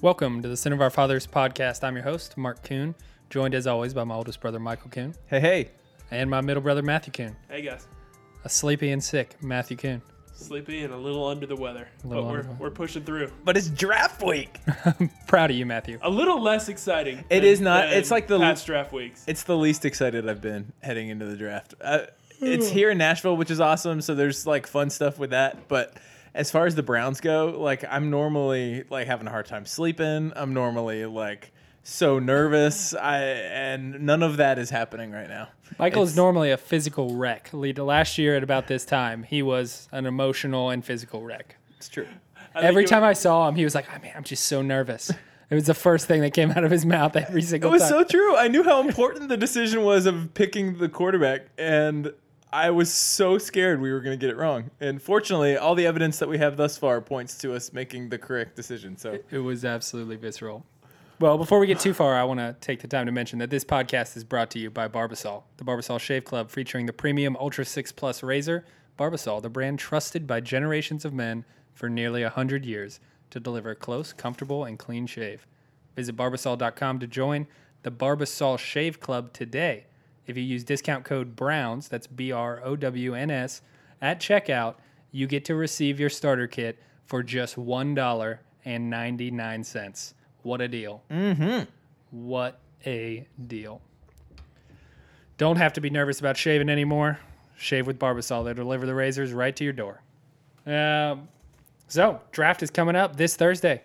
Welcome to the Sin of Our Fathers podcast. I'm your host, Mark Kuhn, joined as always by my oldest brother, Michael Kuhn, Hey, hey. and my middle brother, Matthew Kuhn. Hey guys, A sleepy and sick Matthew Kuhn. sleepy and a little under the weather, but we're, the weather. we're pushing through. But it's draft week. I'm proud of you, Matthew. A little less exciting. It than- is not- than it's like the- past draft weeks. It's the least excited I've been heading into the draft. Uh, it's here in Nashville, which is awesome. So there's like fun stuff with that. But as far as the Browns go, like I'm normally like having a hard time sleeping. I'm normally like so nervous. I and none of that is happening right now. Michael is normally a physical wreck. Lead- Last year at about this time, he was an emotional and physical wreck. It's true. I Every time I saw him, he was like, oh, I mean, I'm just so nervous. It was the first thing that came out of his mouth every single time. It was time. so true. I knew how important the decision was of picking the quarterback, and I was so scared we were going to get it wrong. And fortunately, all the evidence that we have thus far points to us making the correct decision. So It was absolutely visceral. Well, before we get too far, I want to take the time to mention that this podcast is brought to you by Barbasol, the Barbasol Shave Club featuring the premium Ultra 6 Plus razor. Barbasol, the brand trusted by generations of men for nearly 100 years to deliver a close, comfortable, and clean shave. Visit barbasol.com to join the Barbasol Shave Club today. If you use discount code BROWNS, that's B R O W N S, at checkout, you get to receive your starter kit for just $1.99. What a deal. Mm-hmm. What a deal. Don't have to be nervous about shaving anymore. Shave with Barbasol. They deliver the razors right to your door. Um, so, draft is coming up this Thursday.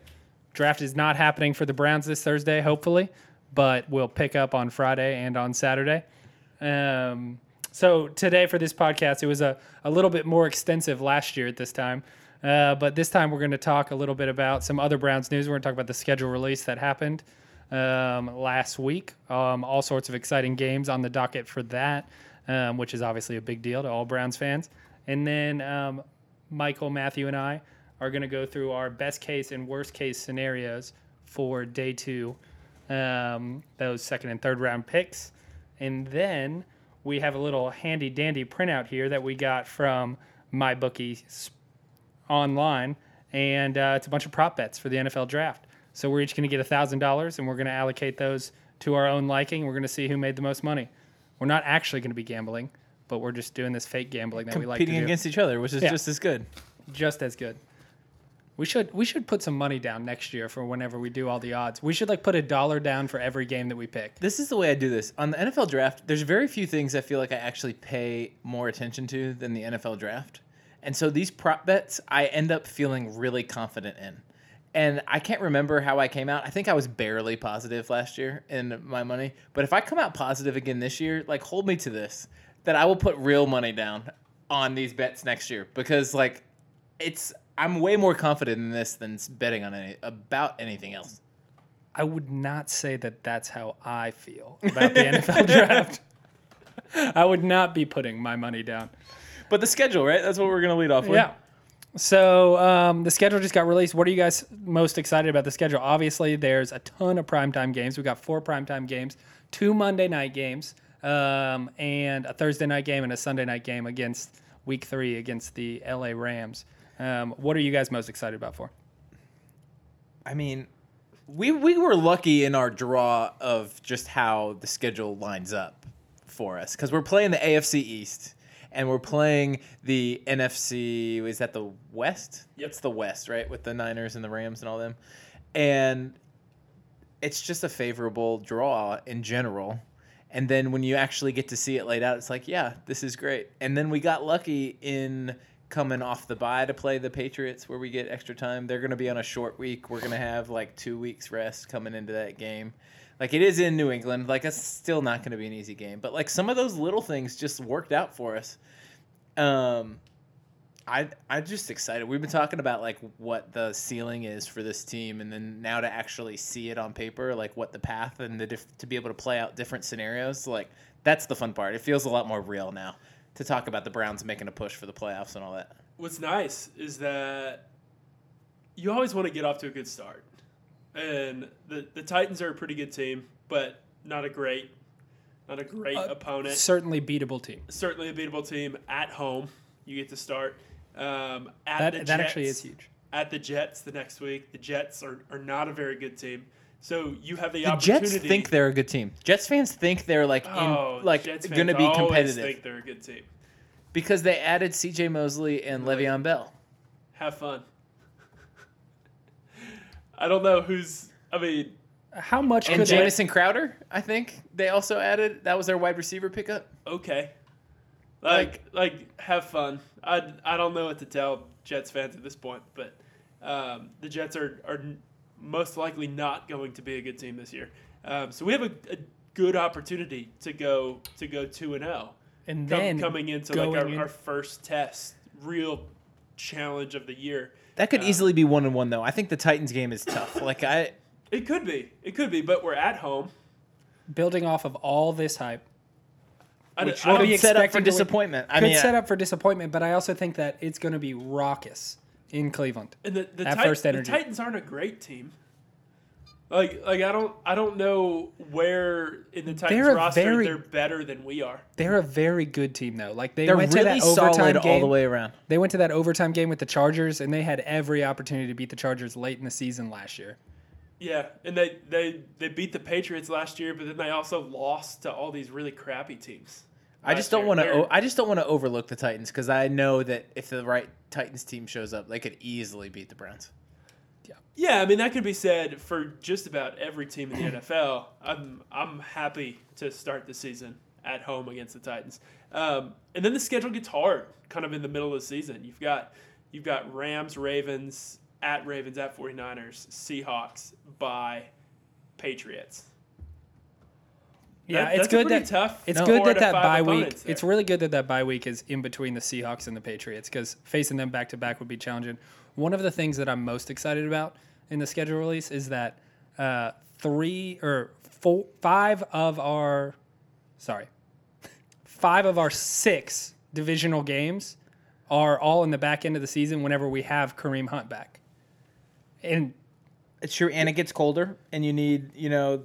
Draft is not happening for the Browns this Thursday, hopefully, but we'll pick up on Friday and on Saturday. Um, so today for this podcast, it was a, a little bit more extensive last year at this time. Uh, but this time we're going to talk a little bit about some other Browns news. We're going to talk about the schedule release that happened um, last week. Um, all sorts of exciting games on the docket for that, um, which is obviously a big deal to all Browns fans. And then um, Michael, Matthew, and I are going to go through our best case and worst case scenarios for day two, um, those second and third round picks. And then we have a little handy dandy printout here that we got from MyBookie online, and uh, it's a bunch of prop bets for the NFL draft. So we're each going to get $1,000 and we're going to allocate those to our own liking. We're going to see who made the most money. We're not actually going to be gambling, but we're just doing this fake gambling that we like to do. competing against each other, which is Yeah. just as good. just as good. We should we should put some money down next year for whenever we do all the odds. We should like put a dollar down for every game that we pick. This is the way I do this. On the NFL draft, there's very few things I feel like I actually pay more attention to than the NFL draft. And so these prop bets, I end up feeling really confident in. And I can't remember how I came out. I think I was barely positive last year in my money. But if I come out positive again this year, like hold me to this that I will put real money down on these bets next year because like it's I'm way more confident in this than betting on any about anything else. I would not say that that's how I feel about the NFL draft. I would not be putting my money down. But the schedule, right? That's what we're gonna lead off with. Yeah. So um, the schedule just got released. What are you guys most excited about the schedule? Obviously, there's a ton of primetime games. We've got four primetime games, two Monday night games, um, and a Thursday night game and a Sunday night game against Week Three against the LA Rams. Um, what are you guys most excited about for? I mean, we we were lucky in our draw of just how the schedule lines up for us because we're playing the AFC East and we're playing the NFC. Is that the West? Yep. It's the West, right? With the Niners and the Rams and all them, and it's just a favorable draw in general. And then when you actually get to see it laid out, it's like, yeah, this is great. And then we got lucky in coming off the bye to play the Patriots where we get extra time. They're going to be on a short week. We're going to have like two weeks rest coming into that game. Like it is in New England. Like it's still not going to be an easy game. But like some of those little things just worked out for us. Um, I I'm just excited. We've been talking about like what the ceiling is for this team, and then now to actually see it on paper, like what the path and the diff- to be able to play out different scenarios, like that's the fun part. It feels a lot more real now to talk about the Browns making a push for the playoffs and all that. What's nice is that you always want to get off to a good start, and the the Titans are a pretty good team, but not a great, not a great Uh, opponent. Certainly beatable team. Certainly a beatable team at home. You get to start. Um, at That the that actually is Jets. huge. at the Jets the next week. The Jets are, are not a very good team. So you have the, The opportunity. Jets think they're a good team. Jets fans think they're like oh, in, like going to fans be always competitive think they're a good team. because they added C.J. Mosley and Le'Veon Bell. Have fun. I don't know who's. I mean, How much And could Jamison Crowder, I think they also added. That was their wide receiver pickup. okay. Like, like, have fun. I, I don't know what to tell Jets fans at this point, but um, the Jets are, are n- most likely not going to be a good team this year. Um, so we have a, a good opportunity to go to go two and zero. and Com- then coming into like our, in- our first test, real challenge of the year. That could Uh, easily be one and one though. I think the Titans game is tough. Like I, It could be, it could be, but we're at home. building off of all this hype I, Which I will don't- be set up for expecting to win- disappointment. I could mean, set up for disappointment, but I also think that it's going to be raucous in Cleveland. And the, the, At Tit- first the. Titans aren't a great team. Like like I don't I don't know where in the Titans They're a roster very- they're better than we are. They're a very good team, though. Like they they're went really to that overtime solid game. all the way around. They went to that overtime game with the Chargers, and they had every opportunity to beat the Chargers late in the season last year. Yeah, and they they they beat the Patriots last year, but then they also lost to all these really crappy teams. I just don't want to. I just don't want to overlook the Titans because I know that if the right Titans team shows up, they could easily beat the Browns. Yeah, I mean that could be said for just about every team in the NFL. I'm I'm happy to start the season at home against the Titans, um, and then the schedule gets hard, kind of in the middle of the season. You've got you've got Rams, Ravens, at Ravens, at 49ers, Seahawks, by Patriots. Yeah, That- it's good that tough it's four good that that five bye week. there. It's really good that that bye week is in between the Seahawks and the Patriots because facing them back to back would be challenging. One of the things that I'm most excited about in the schedule release is that uh, three or four, five of our, sorry, five of our six divisional games are all in the back end of the season whenever we have Kareem Hunt back. And It's true, and it gets colder, and you need you know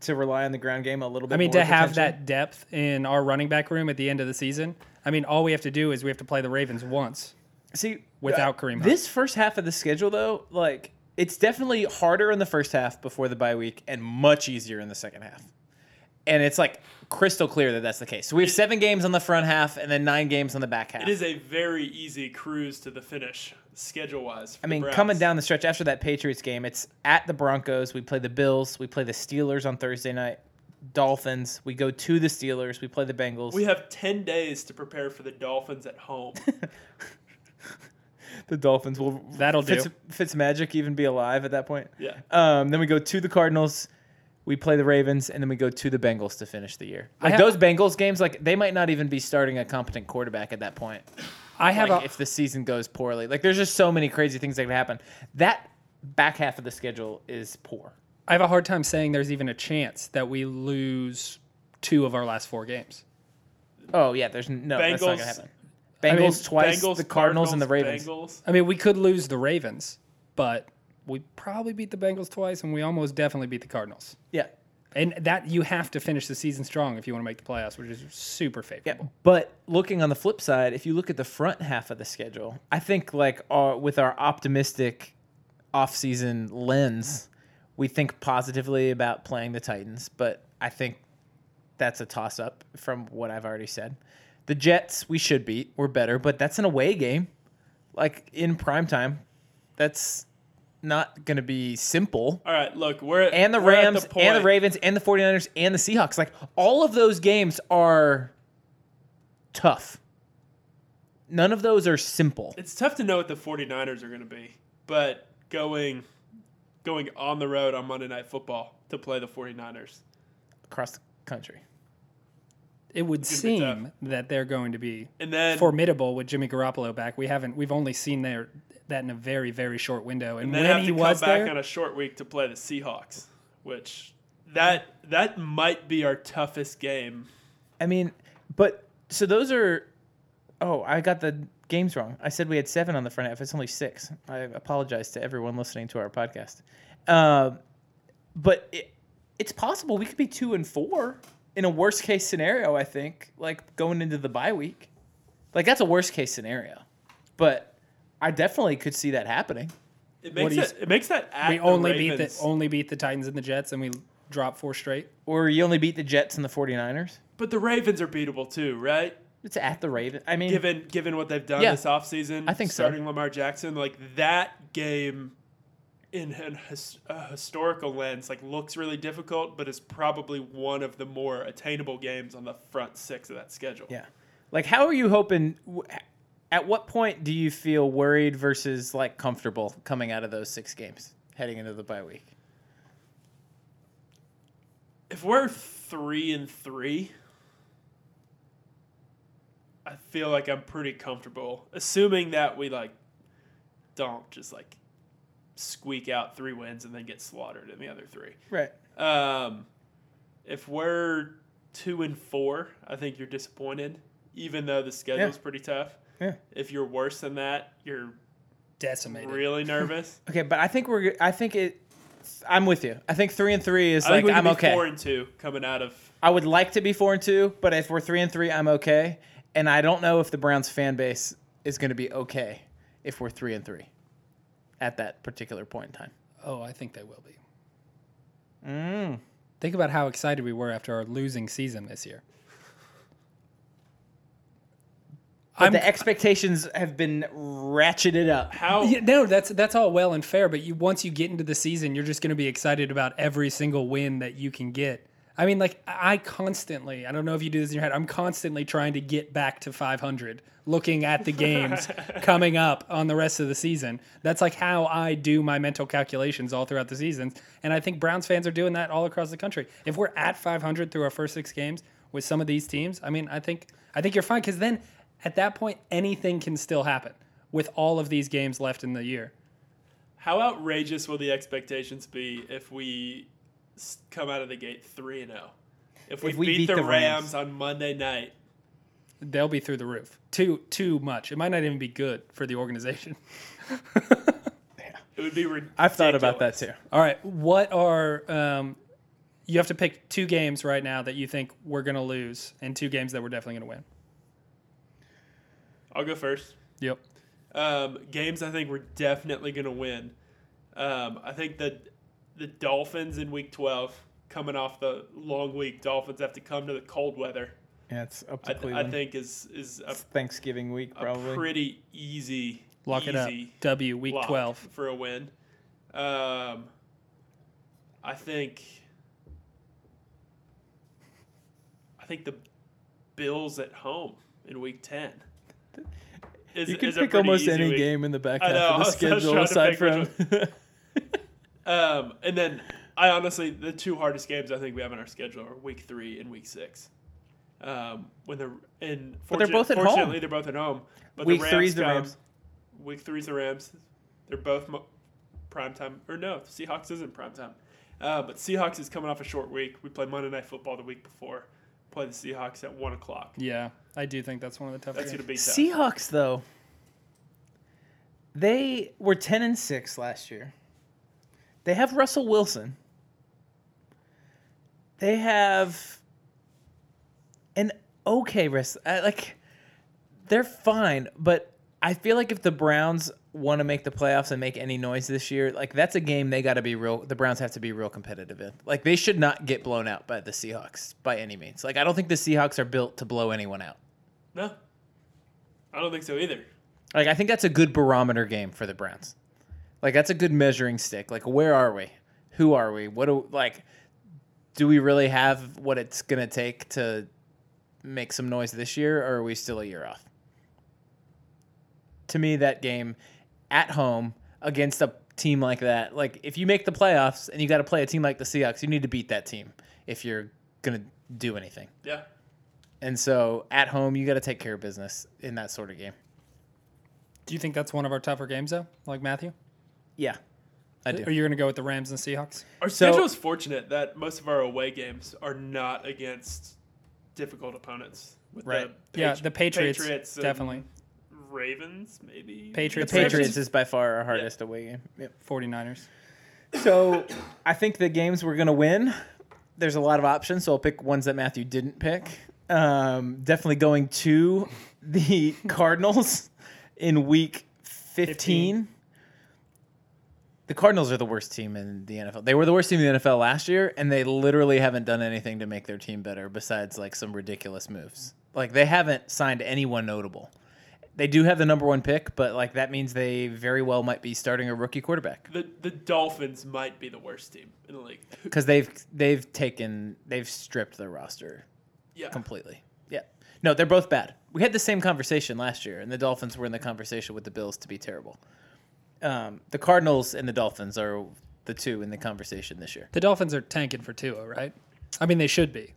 to rely on the ground game a little bit. I mean, to have that depth in our running back room at the end of the season, I mean, all we have to do is we have to play the Ravens once. See, without uh, Kareem Hunt. This first half of the schedule, though, like it's definitely harder in the first half before the bye week, and much easier in the second half. And it's like crystal clear that that's the case. So we have seven games on the front half, and then nine games on the back half. It is a very easy cruise to the finish, schedule wise. I mean, coming down the stretch after that Patriots game, it's at the Broncos. We play the Bills. We play the Steelers on Thursday night. Dolphins. We go to the Steelers. We play the Bengals. We have 10 days to prepare for the Dolphins at home. the Dolphins will. That'll do. Fitz, Fitzmagic even be alive at that point? Yeah. Um, then we go to the Cardinals. We play the Ravens, and then we go to the Bengals to finish the year. Like have- those Bengals games, like they might not even be starting a competent quarterback at that point. I have like a, if the season goes poorly, like there's just so many crazy things that can happen. That back half of the schedule is poor. I have a hard time saying there's even a chance that we lose two of our last four games. Oh yeah, there's n- no that's not gonna happen. Bengals mean, twice, the Cardinals, and the Ravens. Bengals. I mean, we could lose the Ravens, but we probably beat the Bengals twice, and we almost definitely beat the Cardinals. Yeah, And that you have to finish the season strong if you want to make the playoffs, which is super yeah. favorable. But looking on the flip side, if you look at the front half of the schedule, I think like our, with our optimistic off-season lens, we think positively about playing the Titans. But I think that's a toss-up from what I've already said. The Jets we should beat. We're better, but that's an away game, like in prime time. That's not going to be simple. All right, look, we're at, and the we're at Rams point. and the Ravens and the 49ers and the Seahawks. Like all of those games are tough. None of those are simple. It's tough to know what the 49ers are going to be, but going going on the road on Monday Night Football to play the 49ers. across the country. It would It's gonna be tough. seem that they're going to be And then formidable with Jimmy Garoppolo back. We haven't. We've only seen their that in a very very short window. And, and then when have he to was come back there, on a short week to play the Seahawks, which that that might be our toughest game. I mean, but so those are. Oh, I got the games wrong. I said we had seven on the front half. It's only six. I apologize to everyone listening to our podcast. Uh, but it, it's possible we could be two and four in a worst case scenario. I think like going into the bye week, like that's a worst case scenario. But I definitely could see that happening. It makes it, it makes that at we the only beat the only beat the Titans and the Jets, and we drop four straight. Or you only beat the Jets and the 49ers. But the Ravens are beatable too, right? It's at the Raven. I mean, Given given what they've done Yeah. this offseason, I think so. starting Lamar Jackson, like that game in an his, a historical lens, like looks really difficult, but is probably one of the more attainable games on the front six of that schedule. yeah. Like, how are you hoping? At what point do you feel worried versus like comfortable coming out of those six games heading into the bye week? If we're three and three, I feel like I'm pretty comfortable, assuming that we like don't just like squeak out three wins and then get slaughtered in the other three. Right. Um, if we're two and four, I think you're disappointed, even though the schedule's Yeah. pretty tough. Yeah. If you're worse than that, you're Decimated. really nervous. Okay, but I think we're. I think it. I'm with you. I think three and three is I like think we I'm be okay. four and two coming out of. I would like to be four and two, but if we're three and three, I'm okay. And I don't know if the Browns fan base is going to be okay if we're three and three at that particular point in time. Oh, I think they will be. Mm. Think about how excited we were after our losing season this year. But I'm- the expectations have been ratcheted up. How Yeah, no, that's that's all well and fair, but you once you get into the season, you're just going to be excited about every single win that you can get. I mean, like I constantly, I don't know if you do this in your head. I'm constantly trying to get back to 500, looking at the games coming up on the rest of the season. That's like how I do my mental calculations all throughout the seasons, and I think Browns fans are doing that all across the country. If we're at 500 through our first six games with some of these teams, I mean, I think I think you're fine because then at that point anything can still happen with all of these games left in the year. how outrageous will the expectations be if we come out of the gate three and zero? If we, If we beat, beat the, the Rams. Rams. on Monday night, They'll be through the roof. Too too much. It might not even be good for the organization. it would be ridiculous. I've thought about that too. All right, what are um, you have to pick two games right now that you think we're going to lose, and two games that we're definitely going to win. I'll go first. Yep. Um, games I think we're definitely going to win. Um, I think that the Dolphins in Week 12, coming off the long week, Dolphins have to come to the cold weather. Yeah, it's up I, to I Cleveland. think is is a, It's Thanksgiving week, a probably. pretty easy Lock it up. W week twelve. for a win. Um, I think. I think the Bills at home in Week ten. Is, you can pick almost any week. game in the back half know, of the was- I was schedule, aside from. Um, and then I honestly, the two hardest games I think we have on our schedule are Week Three and Week Six. Um, when they're in, But they're both at home. Fortunately, they're both at home. But Week the Rams three's the come- Rams. Week three's the Rams. They're both mo- prime time, or no, Seahawks isn't prime time. Uh, but Seahawks is coming off a short week. We play Monday Night Football the week before. Play the Seahawks at one o'clock. Yeah, I do think that's one of the tougher That's games. going to be tough. Seahawks, though, they were ten and six last year. They have Russell Wilson. They have an okay rest. I, like they're fine, but I feel like if the Browns want to make the playoffs and make any noise this year, like that's a game they got to be real. The Browns have to be real competitive in. Like they should not get blown out by the Seahawks by any means. Like I don't think the Seahawks are built to blow anyone out. No, I don't think so either. Like I think that's a good barometer game for the Browns. Like that's a good measuring stick. Like where are we? Who are we? What do like do we really have what it's going to take to make some noise this year or are we still a year off? To me that game at home against a team like that, like if you make the playoffs and you got to play a team like the Seahawks, you need to beat that team if you're going to do anything. Yeah. And so at home you got to take care of business in that sort of game. Do you think that's one of our tougher games though, like Matthew? Yeah. I do. Are you going to go with the Rams and Seahawks? Our So- schedule is fortunate that most of our away games are not against difficult opponents. With Right. The yeah, the Patriots, and definitely. Ravens, maybe. The Patriots, Patriots Ravens, is by far our hardest away game. Yep. 49ers. So I think the games we're gonna win. There's a lot of options, so I'll pick ones that Matthew didn't pick. Um, definitely going to the Cardinals in week 15. the Cardinals are the worst team in the NFL. They were the worst team in the NFL last year, and they literally haven't done anything to make their team better besides like some ridiculous moves. Like they haven't signed anyone notable. They do have the number one pick, but like that means they very well might be starting a rookie quarterback The the Dolphins might be the worst team in the league. because they've they've taken they've stripped their roster Yeah. completely. Yeah. No, they're both bad. We had the same conversation last year, and the Dolphins were in the conversation with the Bills to be terrible. Um, the Cardinals and the Dolphins are the two in the conversation this year. The Dolphins are tanking for Tua, right? I mean, they should be.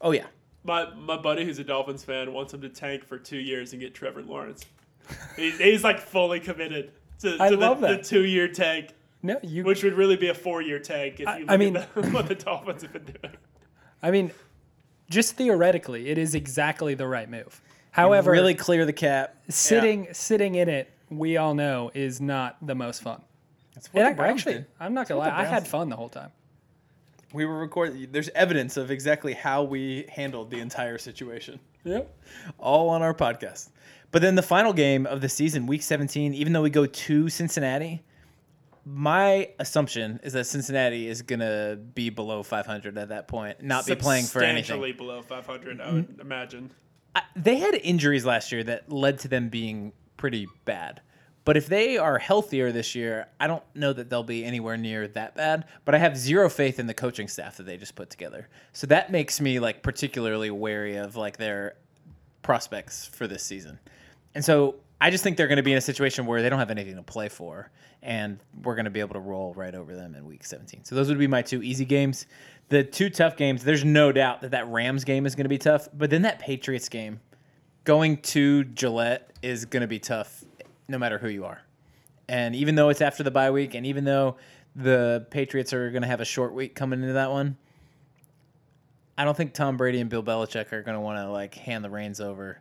Oh yeah, My my buddy who's a Dolphins fan wants him to tank for two years and get Trevor Lawrence. he's, he's like fully committed to, to I the, love the two year tank, No, you. which would really be a four year tank if I- you I look mean- at the, what the Dolphins have been doing. I mean, just theoretically, it is exactly the right move. However, really clear the cap. sitting sitting in it, we all know, is not the most fun. That's I- actually, did. I'm not gonna lie, I had fun the whole time. We were recording. There's evidence of exactly how we handled the entire situation. Yep. all on our podcast. But then the final game of the season, week 17, even though we go to Cincinnati, my assumption is that Cincinnati is going to be below 500 at that point, not be playing for anything. Substantially below 500, I would imagine. I, they had injuries last year that led to them being pretty bad. But if they are healthier this year, I don't know that they'll be anywhere near that bad. But I have zero faith in the coaching staff that they just put together. So that makes me like particularly wary of like their prospects for this season. And so I just think they're going to be in a situation where they don't have anything to play for, and we're going to be able to roll right over them in week 17. So those would be my two easy games. The two tough games, there's no doubt that that Rams game is going to be tough, but then that Patriots game, going to Gillette is going to be tough no matter who you are. And even though it's after the bye week, and even though the Patriots are going to have a short week coming into that one, I don't think Tom Brady and Bill Belichick are going to want to like hand the reins over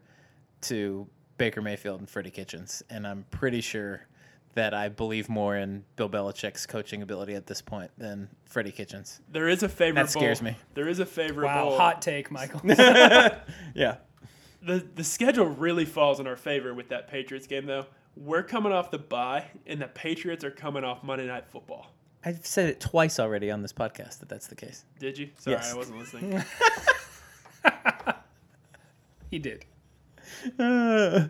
to Baker Mayfield and Freddie Kitchens. And I'm pretty sure that I believe more in Bill Belichick's coaching ability at this point than Freddie Kitchens. There is a favorable. scares me. There is a favorable. Wow, hot take, Michael. Yeah. The the schedule really falls in our favor with that Patriots game, though. We're coming off the bye, and the Patriots are coming off Monday Night Football. I've said it twice already on this podcast that that's the case. Did you? Sorry, Yes. I wasn't listening. he did.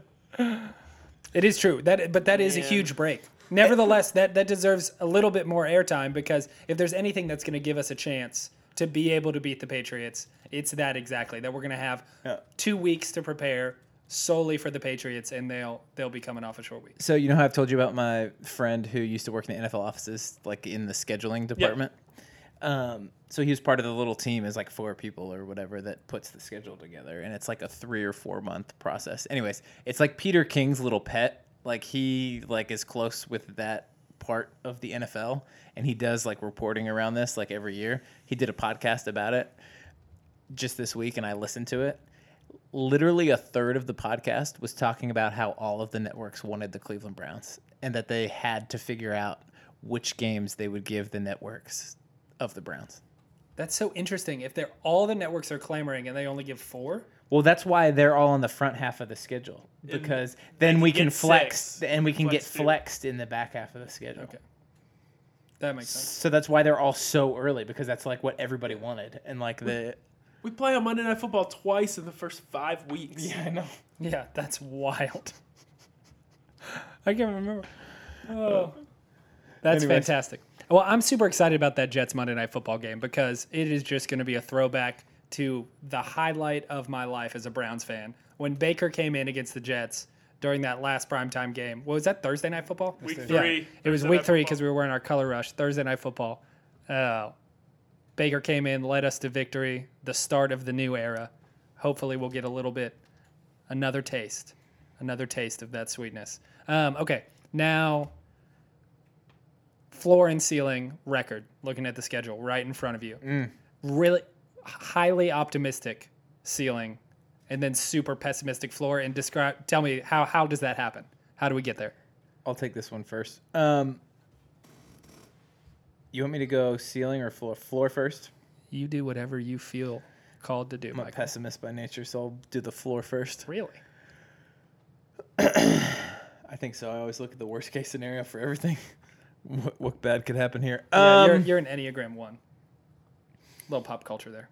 It is true that, but that is a huge break. Nevertheless, that that deserves a little bit more airtime because if there's anything that's going to give us a chance to be able to beat the Patriots, it's that exactly that we're going to have Yeah. two weeks to prepare solely for the Patriots, and they'll they'll be coming off a short week. So you know how I've told you about my friend who used to work in the NFL offices, like in the scheduling department. Um, so he was part of the little team, as like four people or whatever that puts the schedule together, and it's like a three or four month process. Anyways, it's like Peter King's little pet. Like he like is close with that part of the NFL, and he does like reporting around this like every year. He did a podcast about it just this week, and I listened to it literally a third of the podcast was talking about how all of the networks wanted the Cleveland Browns and that they had to figure out which games they would give the networks of the Browns. That's so interesting. If they're all the networks are clamoring and they only give four, Well, that's why they're all on the front half of the schedule because then can we can flex six. and we can get Flex two. flexed in the back half of the schedule. Okay. that makes sense. So that's why they're all so early because that's like what everybody wanted and like the we play on Monday Night Football twice in the first five weeks. Yeah, I know. Yeah, that's wild. I can't remember. Oh. That's Anyways. fantastic. Well, I'm super excited about that Jets Monday Night Football game because it is just going to be a throwback to the highlight of my life as a Browns fan. When Baker came in against the Jets during that last primetime game. What was that, Thursday Night Football? Week Yeah, three. it was week three because we were wearing our color rush. Thursday Night Football. Uh, Baker came in, led us to victory, the start of the new era. Hopefully, we'll get a little bit, another taste, another taste of that sweetness. Um, okay, now floor and ceiling record. Looking at the schedule right in front of you, Mm. really highly optimistic ceiling, and then super pessimistic floor. And describe, tell me how how does that happen? How do we get there? I'll take this one first. Um, you want me to go ceiling or floor? Floor first. You do whatever you feel called to do, I'm a pessimist by nature, so I'll do the floor first. Really? I think so. I always look at the worst case scenario for everything. What, what bad could happen here? Yeah, Um, you're, you're an Enneagram one. Little pop culture there.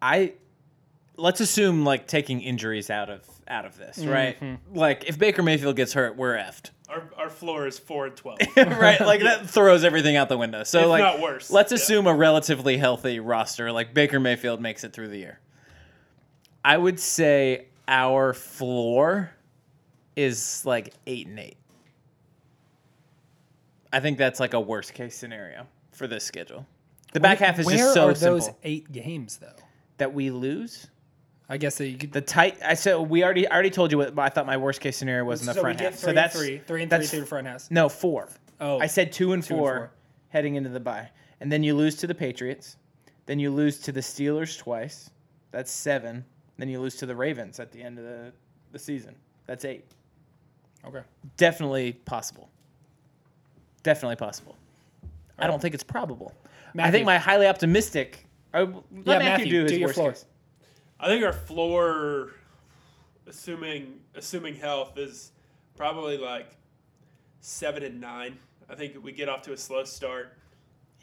I let's assume like taking injuries out of out of this, right? Like if Baker Mayfield gets hurt, we're effed. Our, our floor is four and twelve. right? Like that throws everything out the window. So If like not worse. let's Yeah. assume a relatively healthy roster like Baker Mayfield makes it through the year. I would say our floor is like 8 and 8. I think that's like a worst case scenario for this schedule. The back half is Where just so are those simple eight games though? that we lose. I guess that you could. The tight. I said we already. I already told you what I thought my worst case scenario was in the so front half. three so that's three, three and that's three the front half. no four. Oh, I said two and, Two and four, four. heading into the bye, and then you lose to the Patriots, then you lose to the Steelers twice. That's seven. Then you lose to the Ravens at the end of the, the season. That's eight. okay. Definitely possible. Definitely possible. I don't think it's probable. I Matthew. think my highly optimistic. I, let Yeah, Matthew, Matthew, do his do your worst floor. case. I think our floor, assuming assuming health, is probably like seven and nine. I think we get off to a slow start.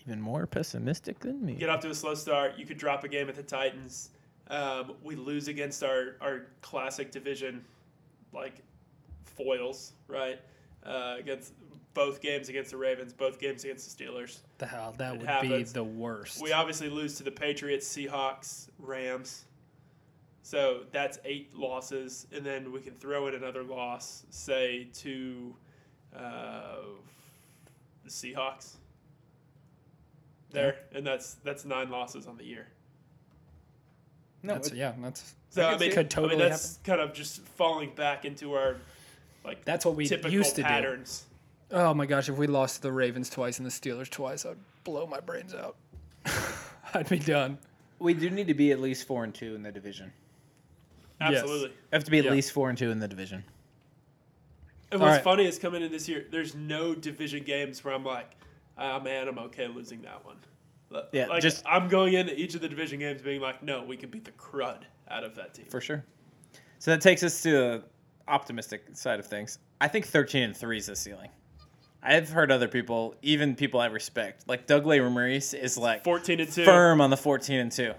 Even more pessimistic than me. Get off to a slow start. You could drop a game at the Titans. Um, we lose against our our classic division, like foils, right? Uh, against both games against the Ravens, both games against the Steelers. The hell, that It would happens. be the worst. We obviously lose to the Patriots, Seahawks, Rams. So that's eight losses, and then we can throw in another loss, say to uh, the Seahawks. There, and that's that's nine losses on the year. No, that's, it- yeah, that's So I I, mean, Could totally I mean, that's kind of just falling back into our like that's what we typical used to patterns. do. Oh my gosh, if we lost to the Ravens twice and the Steelers twice, I'd blow my brains out. I'd be done. we do need to be at least four and two in the division. Yes. Absolutely. We have to be at Yeah. least four and two in the division. And what's right. funny is coming in this year, there's no division games where I'm like, ah man, I'm okay losing that one. Yeah, like, just- I'm going into each of the division games being like, no, we can beat the crud out of that team. For sure. So that takes us to the optimistic side of things. I think 13 and 3 is the ceiling. I've heard other people, even people I respect, like Doug Lesmerises like 14 and two, firm on the 14 and 2.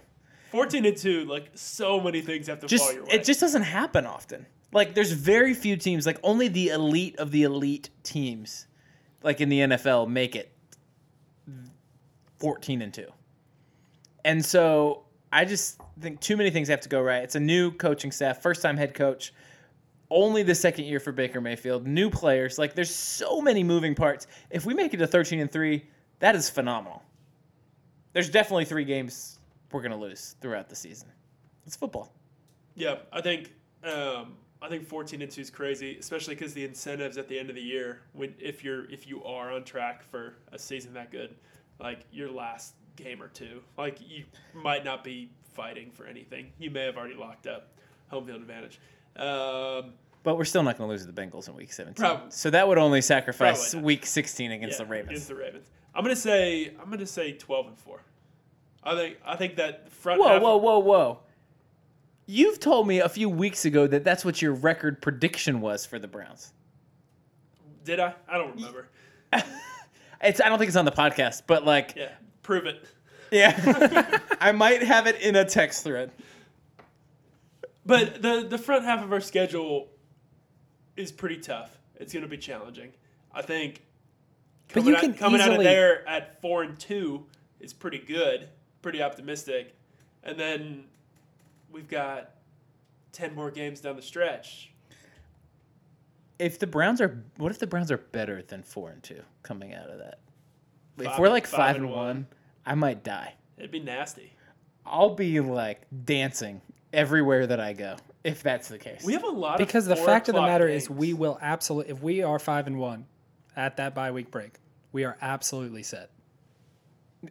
14 and two. Like so many things have to Just fall your way. it just doesn't happen often. Like there's very few teams, like only the elite of the elite teams, like in the NFL, make it 14 and 2. And so I just think too many things have to go right. It's a new coaching staff, first time head coach, only the second year for Baker Mayfield, new players. Like there's so many moving parts. If we make it to 13 and 3, that is phenomenal. There's definitely three games we're going to lose throughout the season. It's football. yeah, I think um, I think 14 and two is crazy, especially because the incentives at the end of the year, when if you're if you are on track for a season that good, like your last game or two, like you might not be fighting for anything. You may have already locked up home field advantage. Um, But we're still not going to lose to the Bengals in week 17. Probably. So that would only sacrifice week 16 against yeah, the Ravens. Against the Ravens. I'm gonna say I'm gonna say 12 and four. I think I think that front Whoa, half. whoa, whoa, whoa. You've told me a few weeks ago that that's what your record prediction was for the Browns. Did I? I don't remember. It's I don't think it's on the podcast, but like Yeah, prove it. yeah. I might have it in a text thread. But the the front half of our schedule is pretty tough. It's going to be challenging. I think coming, out, coming out of there at four and two is pretty good, pretty optimistic, and then we've got ten more games down the stretch. If the Browns are what if the Browns are better than 4 and 2 coming out of that? if we're like five 5 and 1, one. I might die. It'd be nasty. I'll be like dancing everywhere that I go if that's the case. We have a lot Because of the fact of the o'clock matter is, we will absolutely, if we are five and one at that bye week break, we are absolutely set.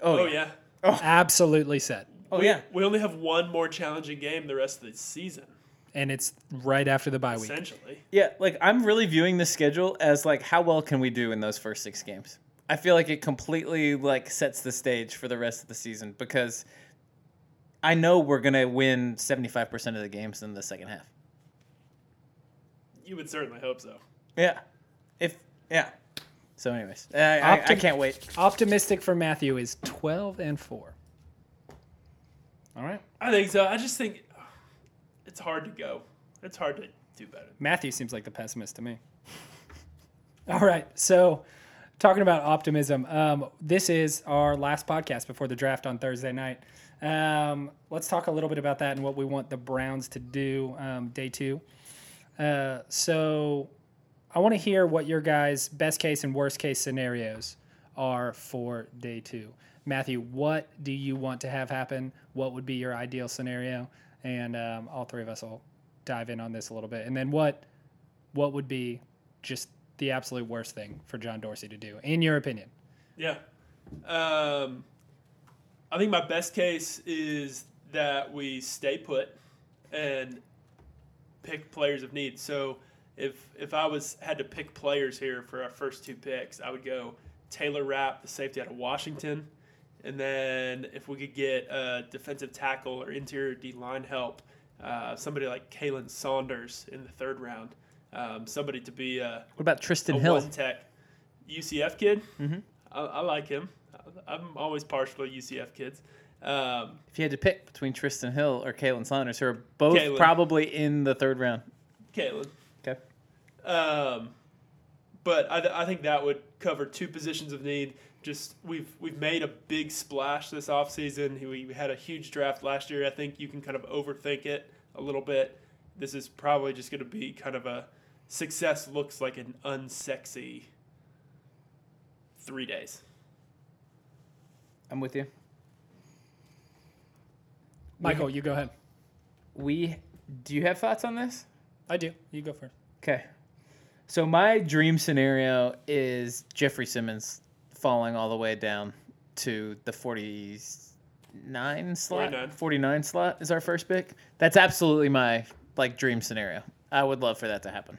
Oh, oh yeah. Oh. absolutely set. Oh we, yeah. We only have one more challenging game the rest of the season, And it's right after the bye week. essentially. Yeah, like I'm really viewing the schedule as like how well can we do in those first six games. I feel like it completely like sets the stage for the rest of the season because I know we're gonna win 75 percent of the games in the second half. You would certainly hope so. Yeah, if yeah, So, anyways, I, I, I can't wait. Optimistic for Matthew is 12 and 4. All right. I think so. I just think it's hard to go. It's hard to do better. Matthew seems like the pessimist to me. All right. So, talking about optimism, um, this is our last podcast before the draft on Thursday night. Um, let's talk a little bit about that and what we want the Browns to do um, day two. Uh, so, I want to hear what your guys' best case and worst case scenarios are for day two. Matthew, what do you want to have happen? What would be your ideal scenario? And um, all three of us will dive in on this a little bit. And then what what would be just the absolute worst thing for John Dorsey to do, in your opinion? Yeah. Um, I think my best case is that we stay put and pick players of need. So if if I was had to pick players here for our first two picks, I would go Taylor Rapp, the safety out of Washington, and then if we could get a defensive tackle or interior D line help, uh, somebody like Khalen Saunders in the third round, um, somebody to be a What about Trysten Hill? tech UCF kid. Mm-hmm. I, I like him. I'm always partial to UCF kids. Um, If you had to pick between Trysten Hill or Khalen Saunders, who are both Kalen. probably in the third round. Caitlin. Okay. Um, but I, th- I think that would cover two positions of need. Just we've we've made a big splash this offseason. We had a huge draft last year. I think you can kind of overthink it a little bit. This is probably just going to be kind of a success looks like an unsexy three days. I'm with you. Michael, you go ahead. We do you have thoughts on this? I do. You go first. Okay. So my dream scenario is Jeffrey Simmons falling all the way down to the 49 slot. 49. 49 slot is our first pick. That's absolutely my like dream scenario. I would love for that to happen.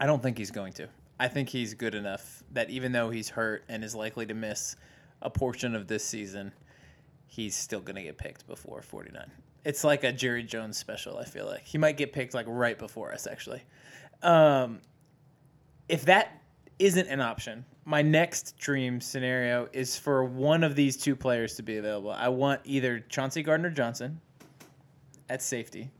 I don't think he's going to. I think he's good enough that even though he's hurt and is likely to miss a portion of this season, he's still going to get picked before 49. It's like a Jerry Jones special, I feel like. He might get picked like right before us actually. Um, if that isn't an option, my next dream scenario is for one of these two players to be available. I want either Chauncey Gardner Johnson at safety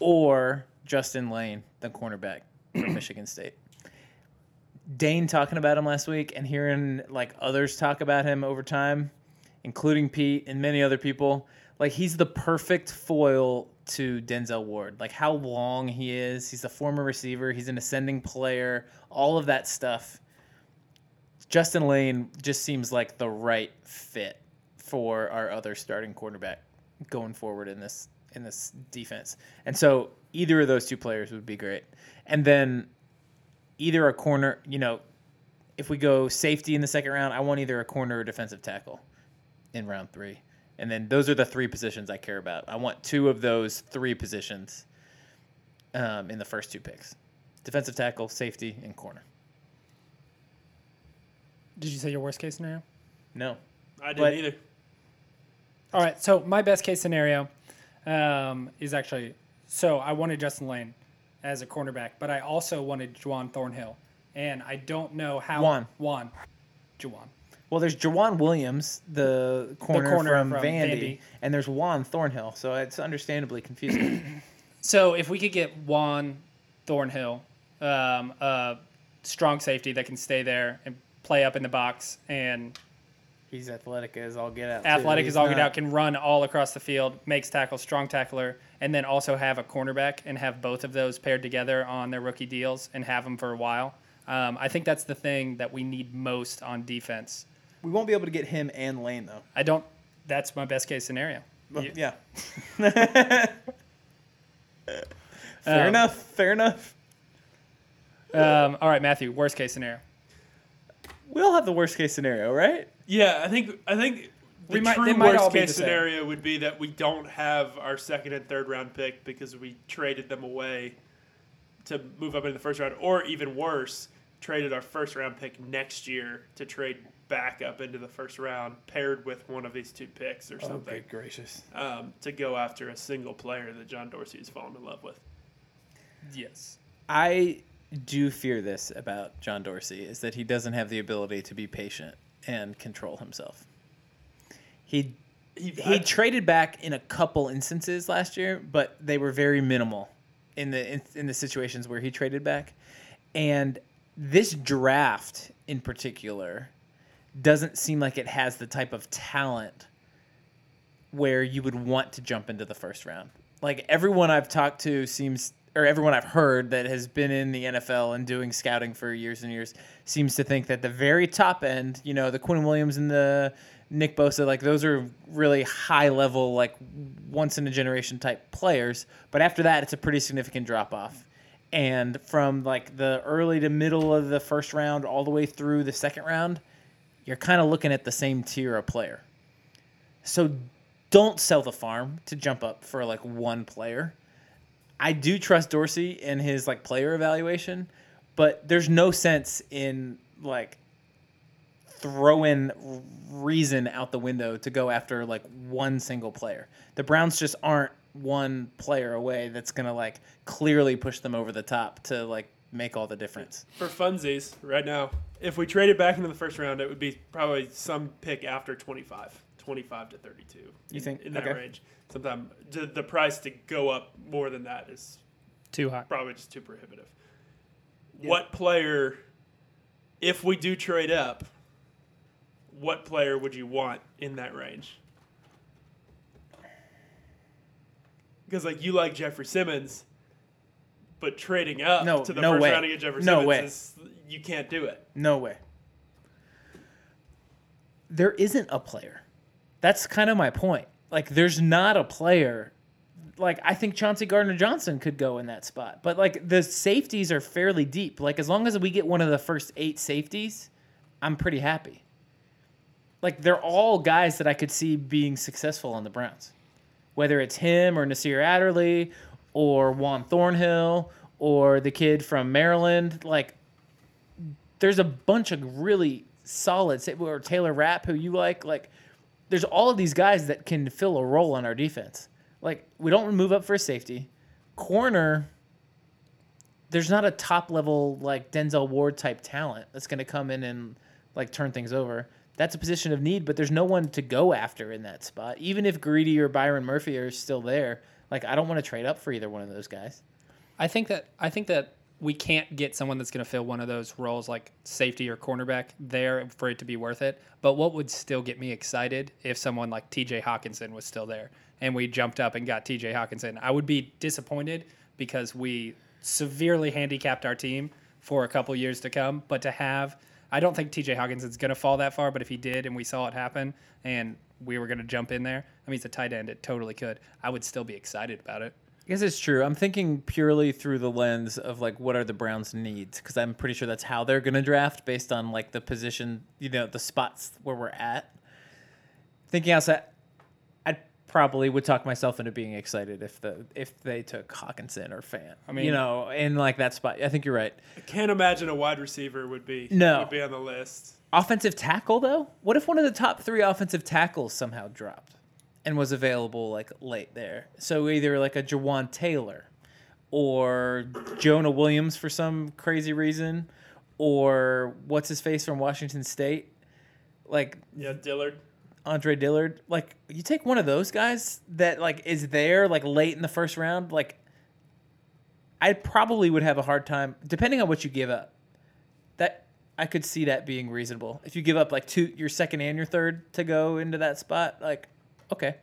or Justin Layne, the cornerback from Michigan State. Dane talking about him last week and hearing like others talk about him over time, including Pete and many other people, like he's the perfect foil to Denzel Ward. Like how long he is, he's a former receiver, he's an ascending player, all of that stuff. Justin Layne just seems like the right fit for our other starting quarterback going forward in this in this defense. And so either of those two players would be great. And then either a corner, you know, if we go safety in the second round, I want either a corner or defensive tackle in round 3. And then those are the three positions I care about. I want two of those three positions um, in the first two picks defensive tackle, safety, and corner. Did you say your worst case scenario? No. I didn't But- either. All right. So my best case scenario um, is actually so I wanted Justin Layne as a cornerback, but I also wanted Juwan Thornhill, and I don't know how Juan Juan Juwan. Well, there's Joejuan Williams, the corner, corner from, from Vandy, Vandy. and there's Juan Thornhill. So it's understandably confusing. So if we could get Juan Thornhill, um, a strong safety that can stay there and play up in the box and He's athletic as all get out. athletic He's as all get out, can run all across the field, makes tackles, strong tackler, and then also have a cornerback and have both of those paired together on their rookie deals and have them for a while. Um, I think that's the thing that we need most on defense. We won't be able to get him and Layne though. I don't. That's my best case scenario. Well, You- yeah. fair Um, enough. Fair enough. Um, all right, Matthew. Worst case scenario. We all have the worst case scenario, right? Yeah, I think I think the We might- true might worst case the same. scenario would be that we don't have our second and third round pick because we traded them away to move up into the first round, or even worse, traded our first round pick next year to trade back up into the first round, paired with one of these two picks or something, Good gracious. um, to go after a single player that John Dorsey has fallen in love with. Yes. I do fear this about John Dorsey is that he doesn't have the ability to be patient and control himself. He He, he I- traded back in a couple instances last year, but they were very minimal in the in, in the situations where he traded back. And this draft in particular doesn't seem like it has the type of talent where you would want to jump into the first round. Like everyone I've talked to seems or everyone I've heard that has been in the NFL and doing scouting for years and years seems to think that the very top end, you know, the Quinn Williams and the Nick Bosa, like those are really high level, like once in a generation type players. But after that, it's a pretty significant drop off. And from like the early to middle of the first round all the way through the second round, you're kind of looking at the same tier of player. So don't sell the farm to jump up for like one player. I do trust Dorsey in his like player evaluation, but there's no sense in like throwing reason out the window to go after like one single player. The Browns just aren't one player away that's to like clearly push them over the top to like make all the difference. for funsies right now, if we traded back into the first round, it would be probably some pick after 25, 25 to 32. You in- think? in that Okay. range? Sometimes the, the price to go up more than that is Too high. probably just too prohibitive. What player, if we do trade up, what player would you want in that range? Because like you like Jeffery Simmons, but trading up No, to the no first way. round to get Jeffrey No Simmons way. is you can't do it. No way. There isn't a player. That's kind of my point. Like, there's not a player. Like, I think Chauncey Gardner Johnson could go in that spot. But, like, the safeties are fairly deep. Like, as long as we get one of the first eight safeties, I'm pretty happy. Like, they're all guys that I could see being successful on the Browns. Whether it's him or Nasir Adderley or Juan Thornhill or the kid from Maryland. Like, there's a bunch of really solid or Taylor Rapp who you like like there's all of these guys that can fill a role on our defense. Like we don't move up for a safety. Corner there's not a top level like Denzel Ward type talent that's going to come in and like turn things over. That's a position of need, but there's no one to go after in that spot. Even if Greedy or Byron Murphy are still there, like I don't want to trade up for either one of those guys. I think that I think that we can't get someone that's going to fill one of those roles like safety or cornerback there for it to be worth it. But what would still get me excited if someone like T.J. Hockenson was still there and we jumped up and got T.J. Hockenson? I would be disappointed because we severely handicapped our team for a couple years to come. But to have, I don't think T.J. Hockenson's going to fall that far. But if he did and we saw it happen and we were going to jump in there, I mean, he's a tight end. It totally could. I would still be excited about it. I guess it's true. I'm thinking purely through the lens of like what are the Browns' needs because I'm pretty sure that's how they're going to draft based on like the position, you know, the spots where we're at. Thinking outside, I probably would talk myself into being excited if the if they took Hockenson or Fant. I mean- mean, you know, in like that spot. I think you're right. I can't imagine a wide receiver would be No. would be on the list. Offensive tackle though, what if one of the top three offensive tackles somehow dropped and was available like late there? So either like a Jawaan Taylor or Jonah Williams for some crazy reason, or what's his face from Washington State, like Yeah, Dillard. Andre Dillard. Like you take one of those guys that like is there like late in the first round, like I probably would have a hard time depending on what you give up. That I could see that being reasonable. If you give up like two your second and your third to go into that spot, like okay.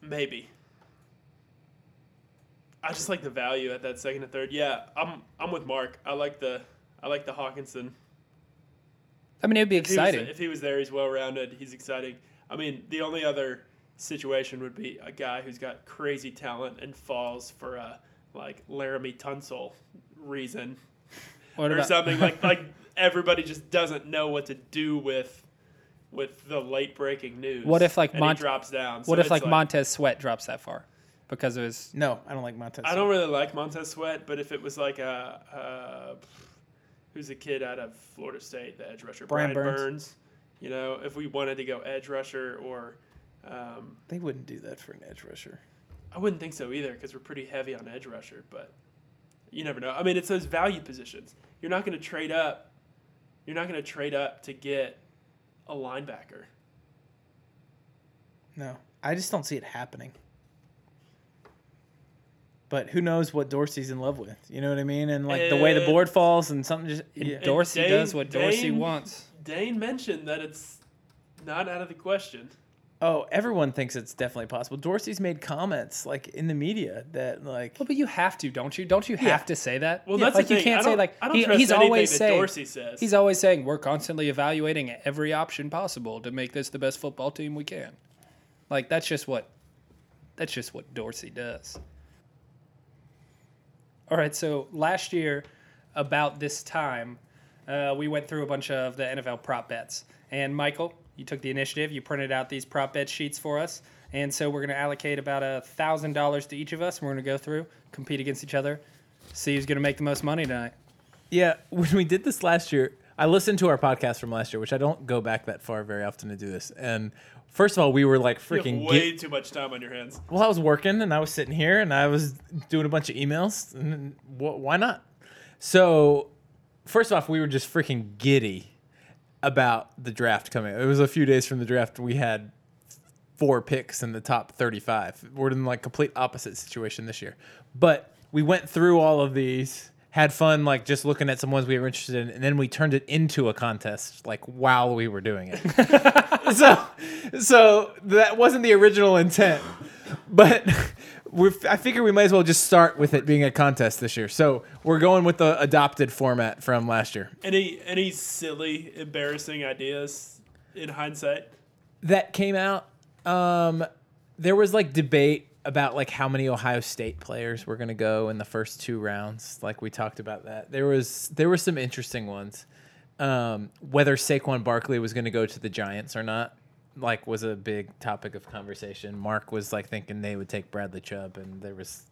Maybe. I just like the value at that second and third. Yeah, I'm I'm with Mark. I like the I like the Hockenson. I mean, it would be If he was- exciting. if he was there, he's well rounded. He's exciting. I mean, the only other situation would be a guy who's got crazy talent and falls for a like Laremy Tunsil reason or something like like everybody just doesn't know what to do with with the late breaking news. What if, like, and Mont- he drops down? What if it's like Montez Sweat drops that far because it was No, I don't like Montez. I don't really like Montez Sweat, but if it was like a, uh who's a kid out of Florida State, the edge rusher, Brian Brian, Burns. Burns. You know, if we wanted to go edge rusher, or um, They wouldn't do that for an edge rusher. I wouldn't think so either because we're pretty heavy on edge rusher. But You never know. I mean, it's those value positions. You're not going to trade up. You're not going to trade up to get a linebacker. No, I just don't see it happening. But who knows what Dorsey's in love with? You know what I mean? And like the way the Uh, board falls and something just yeah. Dorsey Dane- does what Dorsey Dane- wants. Dane mentioned that it's not out of the question. Oh, everyone thinks it's definitely possible. Dorsey's made comments like in the media that like Well, but you have to, don't you? Don't you have Yeah. to say that? Well, Yeah, that's like the you can't I say don't- like I don't he, trust he's anything always that saying Dorsey says. he's always saying we're constantly evaluating every option possible to make this the best football team we can. Like that's just what that's just what Dorsey does. All right, so last year about this time, uh, we went through a bunch of the NFL prop bets, and Michael, you took the initiative. You printed out these prop bet sheets for us, and so we're going to allocate about a thousand dollars to each of us. And we're going to go through, compete against each other, see who's going to make the most money tonight. Yeah, when we did this last year, I listened to our podcast from last year, which I don't go back that far very often to do this. And first of all, we were like You have freaking way get- too much time on your hands. well, I was working and I was sitting here and I was doing a bunch of emails. And wh- why not? So, first off, we were just freaking giddy about the draft coming. It was a few days from the draft. We had four picks in the top 35. We're in like complete opposite situation this year. But we went through all of these, had fun like just looking at some ones we were interested in, and then we turned it into a contest like while we were doing it. so so that wasn't the original intent. But we're, I figure we might as well just start with it being a contest this year. So we're going with the adopted format from last year. Any any silly, embarrassing ideas in hindsight? that came out um there was like debate about like how many ohio state players were going to go in the first two rounds like we talked about that there was there were some interesting ones um whether saquon barkley was going to go to the giants or not like was a big topic of conversation mark was like thinking they would take bradley chubb and there was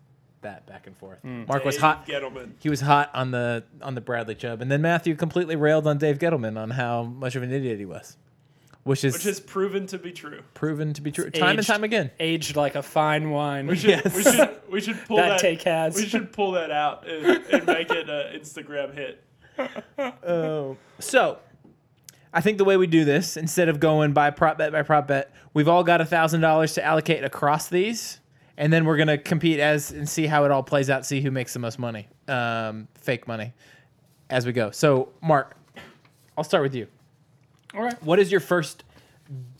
that back and forth mm. mark was hot Gettleman. he was hot on the on the bradley chubb and then matthew completely railed on dave gettleman on how much of an idiot he was which is Which has proven to be true. proven to be true time and time again. Aged like a fine wine. We should, we Yes. should we should pull That that, take has. We should pull that out and, and make it an Instagram hit. Oh. So, I think the way we do this, instead of going by prop bet by prop bet, we've all got a thousand dollars to allocate across these, and then we're gonna compete as and see how it all plays out. See who makes the most money, um, fake money, as we go. So, Mark, I'll start with you. All right. What is your first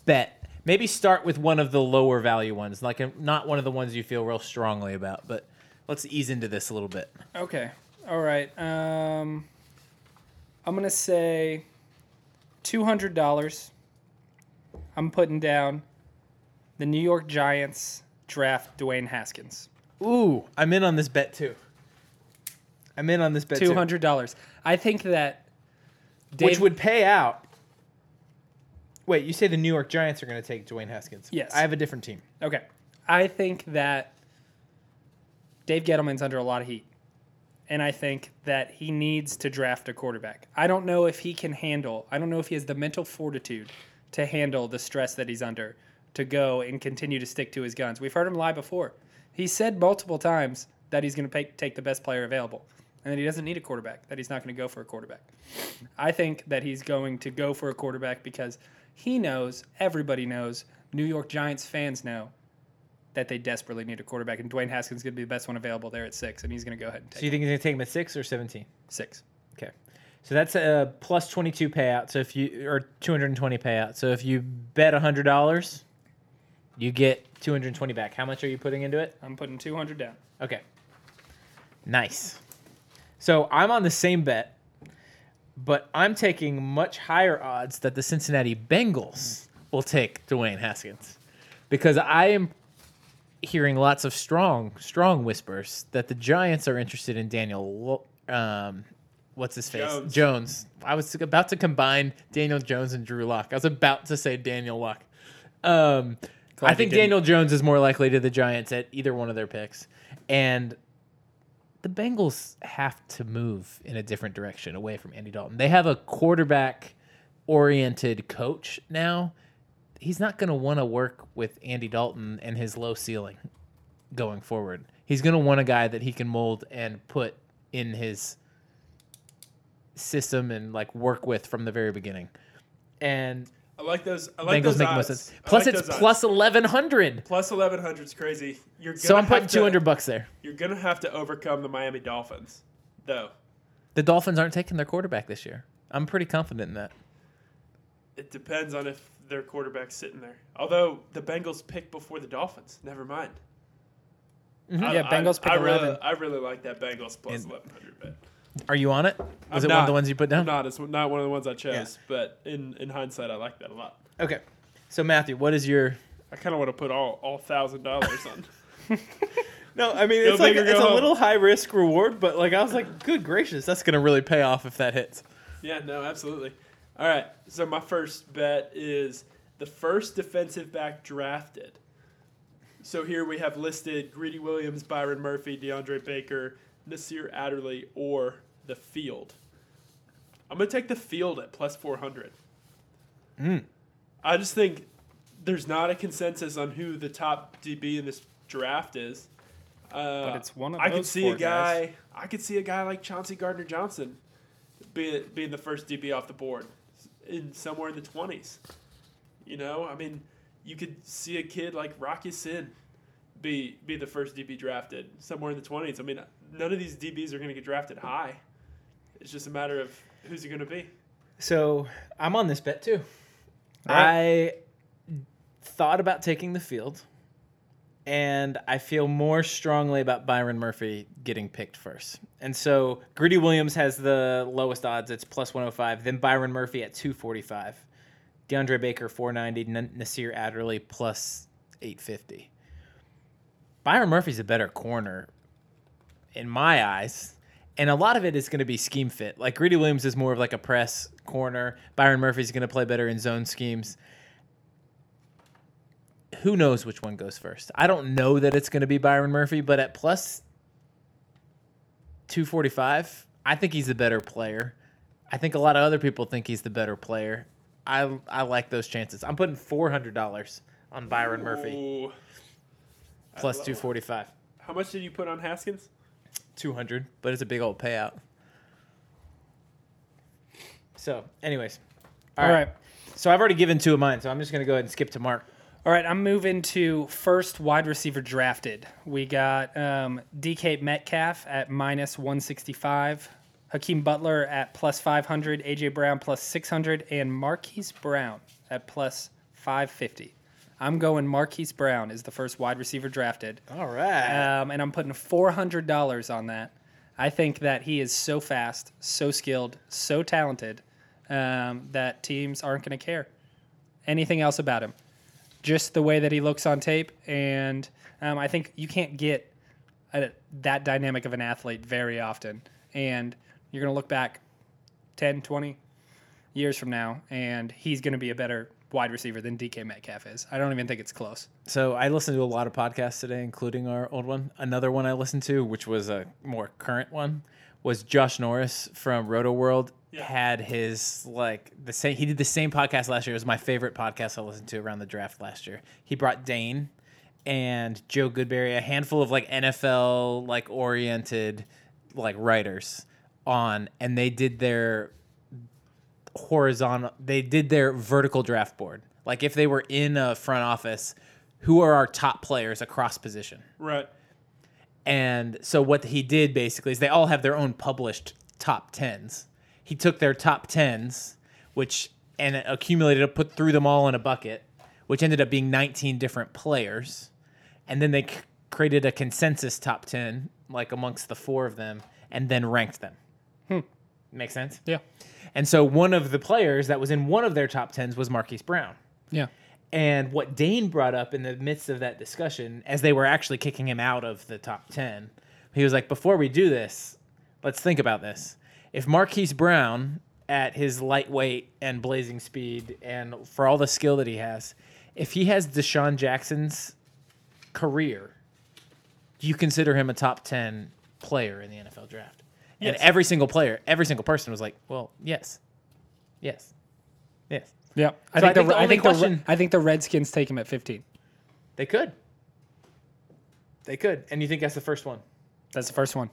bet? Maybe start with one of the lower value ones, like a, not one of the ones you feel real strongly about, but let's ease into this a little bit. Okay. All right. Um, I'm gonna say two hundred dollars. I'm putting down the New York Giants draft Dwayne Haskins. Ooh, I'm in on this bet too. I'm in on this bet Two too. hundred dollars. I think that which would pay out. Wait, you say the New York Giants are going to take Dwayne Haskins? Yes. I have a different team. Okay. I think that Dave Gettleman's under a lot of heat. And I think that he needs to draft a quarterback. I don't know if he can handle, I don't know if he has the mental fortitude to handle the stress that he's under to go and continue to stick to his guns. We've heard him lie before. He said multiple times that he's going to take the best player available and that he doesn't need a quarterback, that he's not going to go for a quarterback. I think that he's going to go for a quarterback because he knows, everybody knows, New York Giants fans know that they desperately need a quarterback, and Dwayne Haskins is going to be the best one available there at six, and he's going to go ahead and take So you think he's going to take him at six or seventeen? six. Okay. So that's a plus twenty two payout. So if you or two hundred and twenty payout. So if you bet hundred dollars, you get two hundred and twenty back. How much are you putting into it? I'm putting 200 down. Okay. Nice. So I'm on the same bet, but I'm taking much higher odds that the Cincinnati Bengals will take Dwayne Haskins because I am hearing lots of strong, strong whispers that the Giants are interested in Daniel. Um, what's his face? Jones. Jones. I was about to combine Daniel Jones and Drew Lock. I was about to say Daniel Lock. Um, I think. Daniel Jones is more likely to the Giants at either one of their picks, and the Bengals have to move in a different direction away from Andy Dalton. They have a quarterback oriented coach now. He's not going to want to work with Andy Dalton and his low ceiling going forward. He's going to want a guy that he can mold and put in his system and like work with from the very beginning. And I like those. I like Bengals those make odds. most sense. Plus, like it's plus eleven hundred. plus eleven hundred is crazy. You're gonna So I'm putting two hundred bucks there. You're gonna have to overcome the Miami Dolphins, though. The Dolphins aren't taking their quarterback this year. I'm pretty confident in that. It depends on if their quarterback's sitting there. Although the Bengals pick before the Dolphins. Never mind. Mm-hmm. I- Yeah, Bengals I, pick I really, 11. I really like that Bengals plus And- eleven hundred bet. Are you on it? I'm Was it one of the ones you put I'm down? not. It's not one of the ones I chose, but in in hindsight, I like that a lot. Okay. So Matthew, what is your? I kind of want to put all all thousand dollars on. No, I mean Go it's like big or go it's a home. little high risk reward, but like I was like, good gracious, that's gonna really pay off if that hits. Yeah, no, absolutely. All right. So my first bet is the first defensive back drafted. So here we have listed Greedy Williams, Byron Murphy, DeAndre Baker, Nasir Adderley, or the field. I'm gonna take the field at plus four hundred. Mm. I just think there's not a consensus on who the top DB in this draft is. Uh, But it's one of I could see a guy. guys. I could see a guy like Chauncey Gardner Johnson being being the first DB off the board in somewhere in the twenties. You know, I mean, you could see a kid like Rock Ya-Sin be be the first DB drafted somewhere in the twenties. I mean, none of these DBs are going to get drafted high. It's just a matter of who's it going to be. So I'm on this bet too. All right. I thought about taking the field, and I feel more strongly about Byron Murphy getting picked first. And so Greedy Williams has the lowest odds; it's plus 105. Then Byron Murphy at 245, DeAndre Baker 490, N- Nasir Adderley plus 850. Byron Murphy's a better corner in my eyes. And a lot of it is going to be scheme fit. Like Greedy Williams is more of like a press corner. Byron Murphy's going to play better in zone schemes. Who knows which one goes first? I don't know that it's going to be Byron Murphy, but at plus 245, I think he's the better player. I think a lot of other people think he's the better player. I I like those chances. I'm putting $400 on Byron Murphy Ooh. plus uh, love- 245. How much did you put on Haskins? 200, but it's a big old payout. So, anyways. All right. So I've already given two of mine, so I'm just going to go ahead and skip to Mark. All right, I'm moving to first wide receiver drafted. We got um, DK Metcalf at minus 165, Hakeem Butler at plus 500, AJ Brown plus 600, and Marquise Brown at plus 550. I'm going Marquise Brown is the first wide receiver drafted. All right. Um, and I'm putting $400 on that. I think that he is so fast, so skilled, so talented um, that teams aren't going to care anything else about him. Just the way that he looks on tape. And um, I think you can't get a, that dynamic of an athlete very often. And you're going to look back 10, 20 years from now, and he's going to be a better wide receiver than DK Metcalf is. I don't even think it's close. so I listened to a lot of podcasts today, including our old one. Another one I listened to, which was a more current one, was Josh Norris from Rotoworld. Yeah. Had his like the same. He did the same podcast last year. It was my favorite podcast I listened to around the draft last year. He brought Dane and Joe Goodberry, a handful of like NFL like oriented like writers on, and they did their horizontal they did their vertical draft board like if they were in a front office who are our top players across position Right. and so what he did basically is they all have their own published top 10s he took their top 10s which and accumulated put threw them all in a bucket which ended up being 19 different players and then they c- created a consensus top 10 like amongst the four of them and then ranked them hmm. make sense Yeah. and so one of the players that was in one of their top tens was Marquise Brown. Yeah. And what Dane brought up in the midst of that discussion, as they were actually kicking him out of the top 10, he was like, Before we do this, let's think about this. If Marquise Brown, at his lightweight and blazing speed, and for all the skill that he has, if he has DeSean Jackson's career, do you consider him a top 10 player in the NFL draft? And every single player, every single person was like, Well, yes. Yes. Yes. Yeah. I So think, I think the, the I think the question- I think the Redskins take him at 15. They could. They could. And you think that's the first one? That's the first one.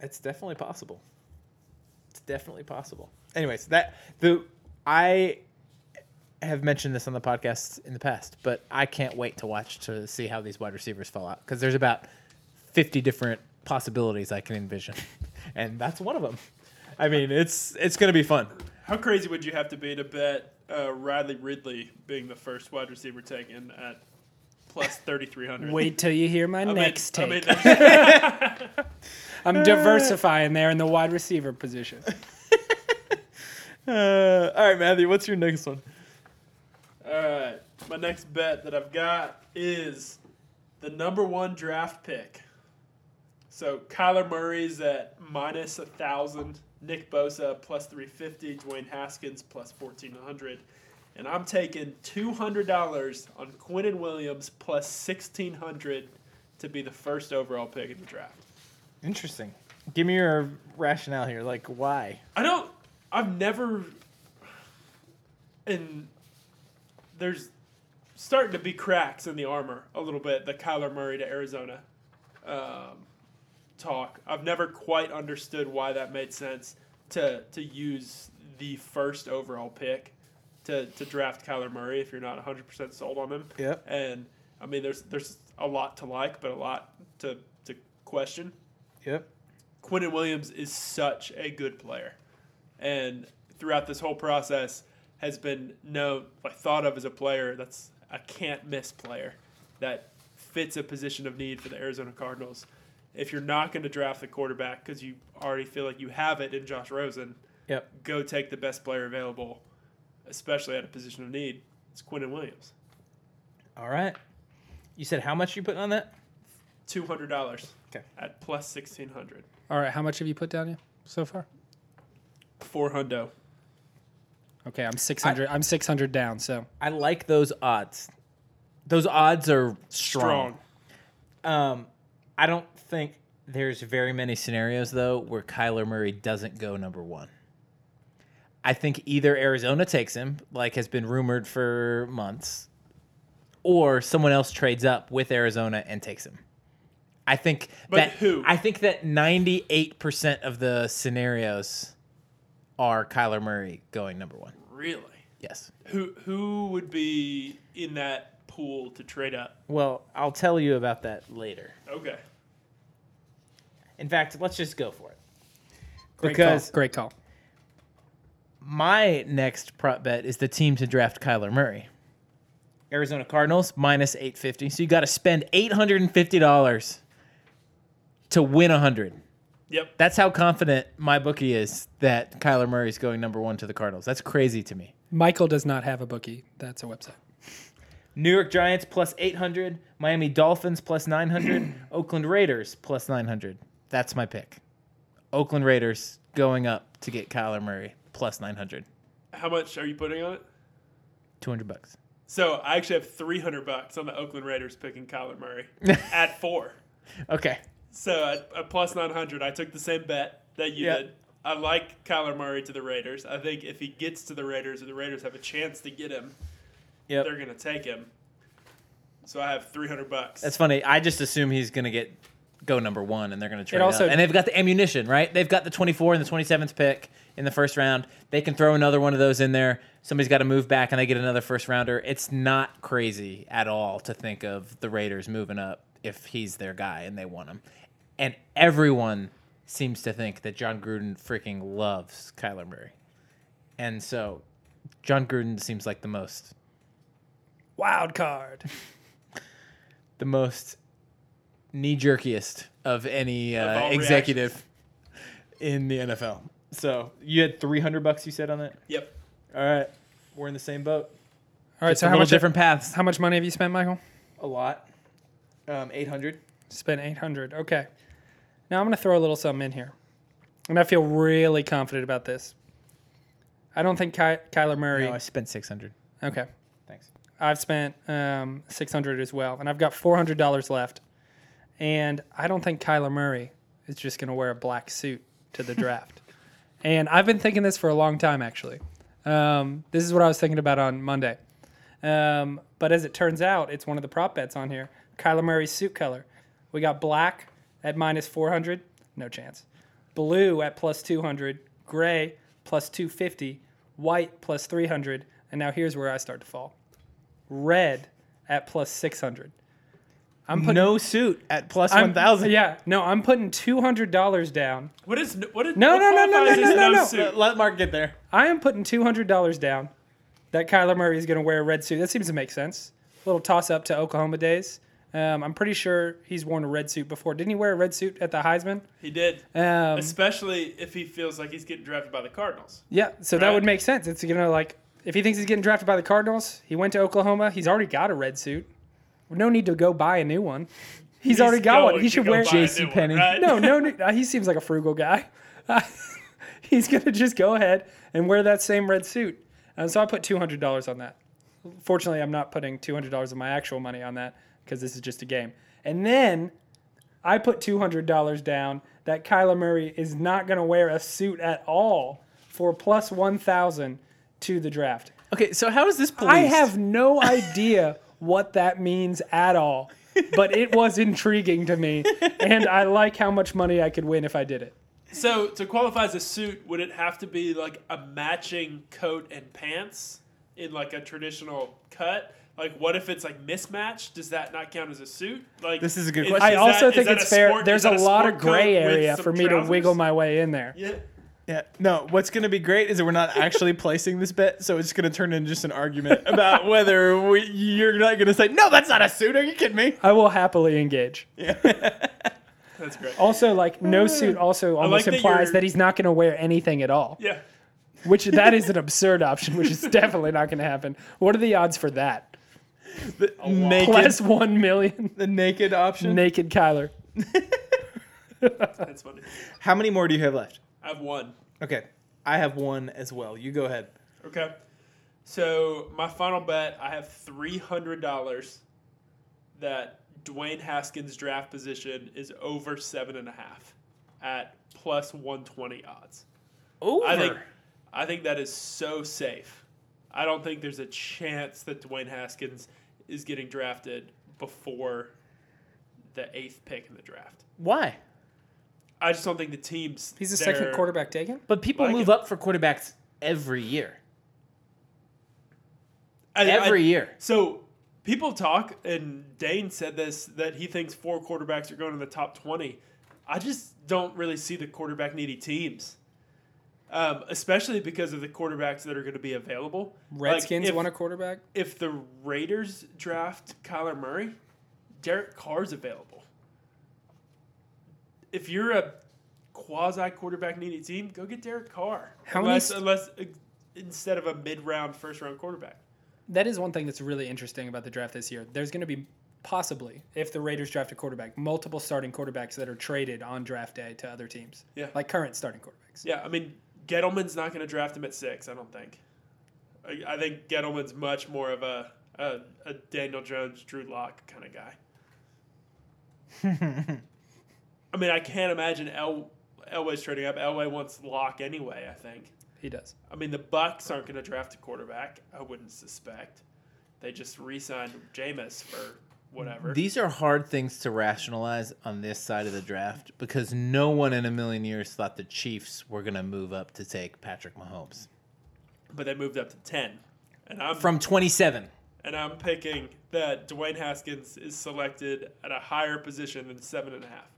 It's definitely possible. Definitely possible. Anyways, that the I have mentioned this on the podcast in the past, but I can't wait to watch to see how these wide receivers fall out because there's about 50 different possibilities I can envision, and that's one of them. I mean, it's it's going to be fun. How crazy would you have to be to bet uh, Riley Ridley being the first wide receiver taken at plus 3,300? Wait till you hear my I mean- next I mean, take. there's- I'm diversifying there in the wide receiver position. Uh, all right, Matthew, what's your next one? All right. My next bet that I've got is the number one draft pick. So Kyler Murray's at minus a thousand, Nick Bosa plus three fifty, Dwayne Haskins plus fourteen hundred, and I'm taking two hundred dollars on Quinton Williams plus sixteen hundred to be the first overall pick in the draft. Interesting. Give me your rationale here. Like, why? I don't. I've never. And there's starting to be cracks in the armor a little bit. The Kyler Murray to Arizona um, talk. I've never quite understood why that made sense to to use the first overall pick to to draft Kyler Murray if you're not 100 percent sold on him. Yeah. And I mean, there's there's a lot to like, but a lot to to question. Yep. Quinton Williams is such a good player, and throughout this whole process has been known, like thought of as a player that's a can't miss player that fits a position of need for the Arizona Cardinals. If you're not going to draft the quarterback because you already feel like you have it in Josh Rosen, Yep. go take the best player available, especially at a position of need. It's Quinton Williams. All right. You said how much you put on that? Two hundred dollars. Okay. At plus sixteen hundred. All right, how much have you put down yet so far? Four hundo. Okay, I'm 600. I'm 600 down. So I like those odds. Those odds are strong. Strong. Um, I don't think there's very many scenarios though where Kyler Murray doesn't go number one. I think either Arizona takes him, like has been rumored for months, or someone else trades up with Arizona and takes him. I think But that who? I think that 98% of the scenarios are Kyler Murray going number one. Really? Yes. Who who would be in that pool to trade up? Well, I'll tell you about that later. Okay. In fact, let's just go for it. great Because call. Great call. My next prop bet is the team to draft Kyler Murray. Arizona Cardinals minus 850. So you got to spend $850 to win 100. Yep. That's how confident my bookie is that Kyler Murray is going number 1 to the Cardinals. That's crazy to me. Michael does not have a bookie. That's a website. New York Giants plus 800, Miami Dolphins plus 900, Oakland Raiders plus 900. That's my pick. Oakland Raiders going up to get Kyler Murray plus 900. How much are you putting on it? 200 bucks. So I actually have three hundred bucks on the Oakland Raiders picking Kyler Murray at four. Okay. So at, at plus nine hundred, I took the same bet that you Yeah. did. I like Kyler Murray to the Raiders. I think if he gets to the Raiders, or the Raiders have a chance to get him, Yep. they're gonna take him. So I have three hundred bucks. That's funny. I just assume he's going to get go number 1 and they're going to trade also- up. And they've got the ammunition, right? They've got the 24 and the 27th pick in the first round. They can throw another one of those in there. Somebody's got to move back and they get another first rounder. It's not crazy at all to think of the Raiders moving up if he's their guy and they want him. And everyone seems to think that Jon Gruden freaking loves Kyler Murray. And so Jon Gruden seems like the most Wild card. the most knee jerkiest of any uh, all executive in the NFL. So you had three hundred bucks. You said on that. Yep. All right, we're in the same boat. All right, Just so a how much different paths. How much money have you spent, Michael? A lot. Um, eight hundred. Spent 800. Okay. Now I'm going to throw a little something in here. And I feel really confident about this. I don't think Ky- Kyler Murray. No, I spent six hundred. okay. Thanks. I've spent um, 600 as well, and I've got $400 left. And I don't think Kyler Murray is just going to wear a black suit to the draft. And I've been thinking this for a long time, actually. Um, this is what I was thinking about on Monday. Um, but as it turns out, it's one of the prop bets on here. Kyler Murray's suit color. We got black at minus 400. No chance. blue at plus 200, gray plus 250, white plus 300, and now here's where I start to fall. Red at plus 600. I'm putting no suit at one thousand. Yeah, no, I'm putting $200 down. What is what is No, what no, no, no, qualifies no, as no, no. suit? Let Mark get there. I am putting $200 down that Kyler Murray is going to wear a red suit. That seems to make sense. A little toss up to Oklahoma days. Um, I'm pretty sure he's worn a red suit before. Didn't he wear a red suit at the Heisman? He did, Um, especially if he feels like he's getting drafted by the Cardinals. yeah, so that would make sense. It's gonna like if he thinks he's getting drafted by the Cardinals, he went to Oklahoma. He's already got a red suit. No need to go buy a new one. He's, already got one. He should wear. JC one, Penney. right? No, no, no, uh, he seems like a frugal guy. he's gonna just go ahead and wear that same red suit. And so I put two hundred dollars on that. Fortunately, I'm not putting two hundred dollars of my actual money on that because this is just a game. And then I put two hundred dollars down that Kyler Murray is not gonna wear a suit at all for plus one thousand to the draft. Okay, so how is this policed? I have no idea what that means at all, but it was intriguing to me, and I like how much money I could win if I did it. So to qualify as a suit, would it have to be like a matching coat and pants in like a traditional cut? Like, what if it's like mismatched? Does that not count as a suit? Like, This is a good is- question. I is also that- is think it's fair. sport- There's is a lot of gray area for me to wiggle my way in there. Yeah. Yeah. No, what's going to be great is that we're not actually placing this bet, so it's going to turn into just an argument about whether we, you're not going to say, no, that's not a suit. Are you kidding me? I will happily engage. Yeah. that's great. Also, like no uh, suit also almost that implies you're- that he's not going to wear anything at all. Yeah. Which that is an absurd option, which is definitely not going to happen. What are the odds for that? The naked, Plus one million. the naked option. Naked Kyler. That's funny. How many more do you have left? I have one. Okay, I have one as well. You go ahead. Okay. So my final bet, I have three hundred dollars that Dwayne Haskins' draft position is over seven and a half at plus one twenty odds. Over. I think I think that is so safe. I don't think there's a chance that Dwayne Haskins is getting drafted before the eighth pick in the draft. Why? I just don't think the teams. He's the there- second quarterback taken. But people Like move it. up for quarterbacks every year. I- I- Every year. So people talk, and Dane said this that he thinks four quarterbacks are going in the top twenty. I just don't really see the quarterback needy teams, um, especially because of the quarterbacks that are going to be available. Like, Redskins if, want a quarterback. if the Raiders draft Kyler Murray, Derek Carr's available. If you're a quasi quarterback needy team, go get Derek Carr. How many unless, s- unless uh, instead of a mid round first round quarterback. That is one thing that's really interesting about the draft this year. There's going to be possibly, if the Raiders draft a quarterback, multiple starting quarterbacks that are traded on draft day to other teams. Yeah. Like current starting quarterbacks. Yeah, I mean, Gettleman's not going to draft him at six. I don't think. I, I think Gettleman's much more of a, a a Daniel Jones, Drew Lock kind of guy. I mean, I can't imagine El Elway's trading up. Elway wants Lock anyway. I think. He does. I mean, the Bucks aren't going to draft a quarterback. I wouldn't suspect. They just re-signed Jameis for whatever. These are hard things to rationalize on this side of the draft because no one in a million years thought the Chiefs were going to move up to take Patrick Mahomes but they moved up to ten, and I'm from 27. and I'm picking that Dwayne Haskins is selected at a higher position than seven and a half.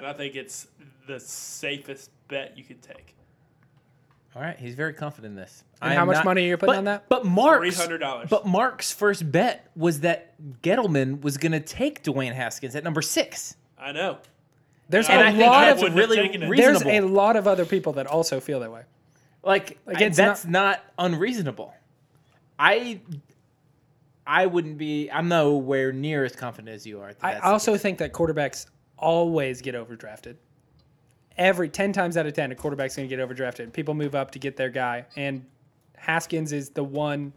And I think it's the safest bet you could take. All right, he's very confident in this. And I how much not- money are you putting but, on that? But Mark's $300. But Mark's first bet was that Gettleman was going to take Dwayne Haskins at number six. I know. There's And a I lot of really taken it. reasonable. there's a lot of other people that also feel that way. Like, Like, I- that's not, unreasonable. I I wouldn't be. I'm nowhere near as confident as you are. that I that's the also think that quarterbacks always get overdrafted. Every ten times out of ten, a quarterback's going to get overdrafted. People move up to get their guy, and Haskins is the one,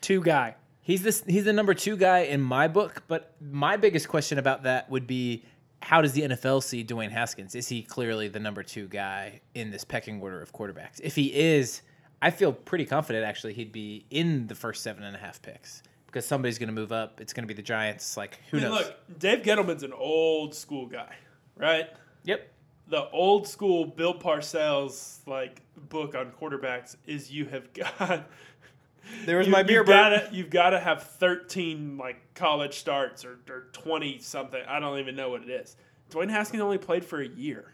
two guy. he's this. He's the number two guy in my book. But my biggest question about that would be. How does the NFL see Dwayne Haskins? Is he clearly the number two guy in this pecking order of quarterbacks? If he is, I feel pretty confident actually he'd be in the first seven and a half picks because somebody's going to move up. It's going to be the Giants. Like who I mean, knows? look, Dave Gettleman's an old school guy, right? Yep. the old school Bill Parcells like book on quarterbacks is you have got There was you, my beer you've gotta you've got to have 13 like college starts or, or 20 something i don't even know what it is dwayne haskins only played for a year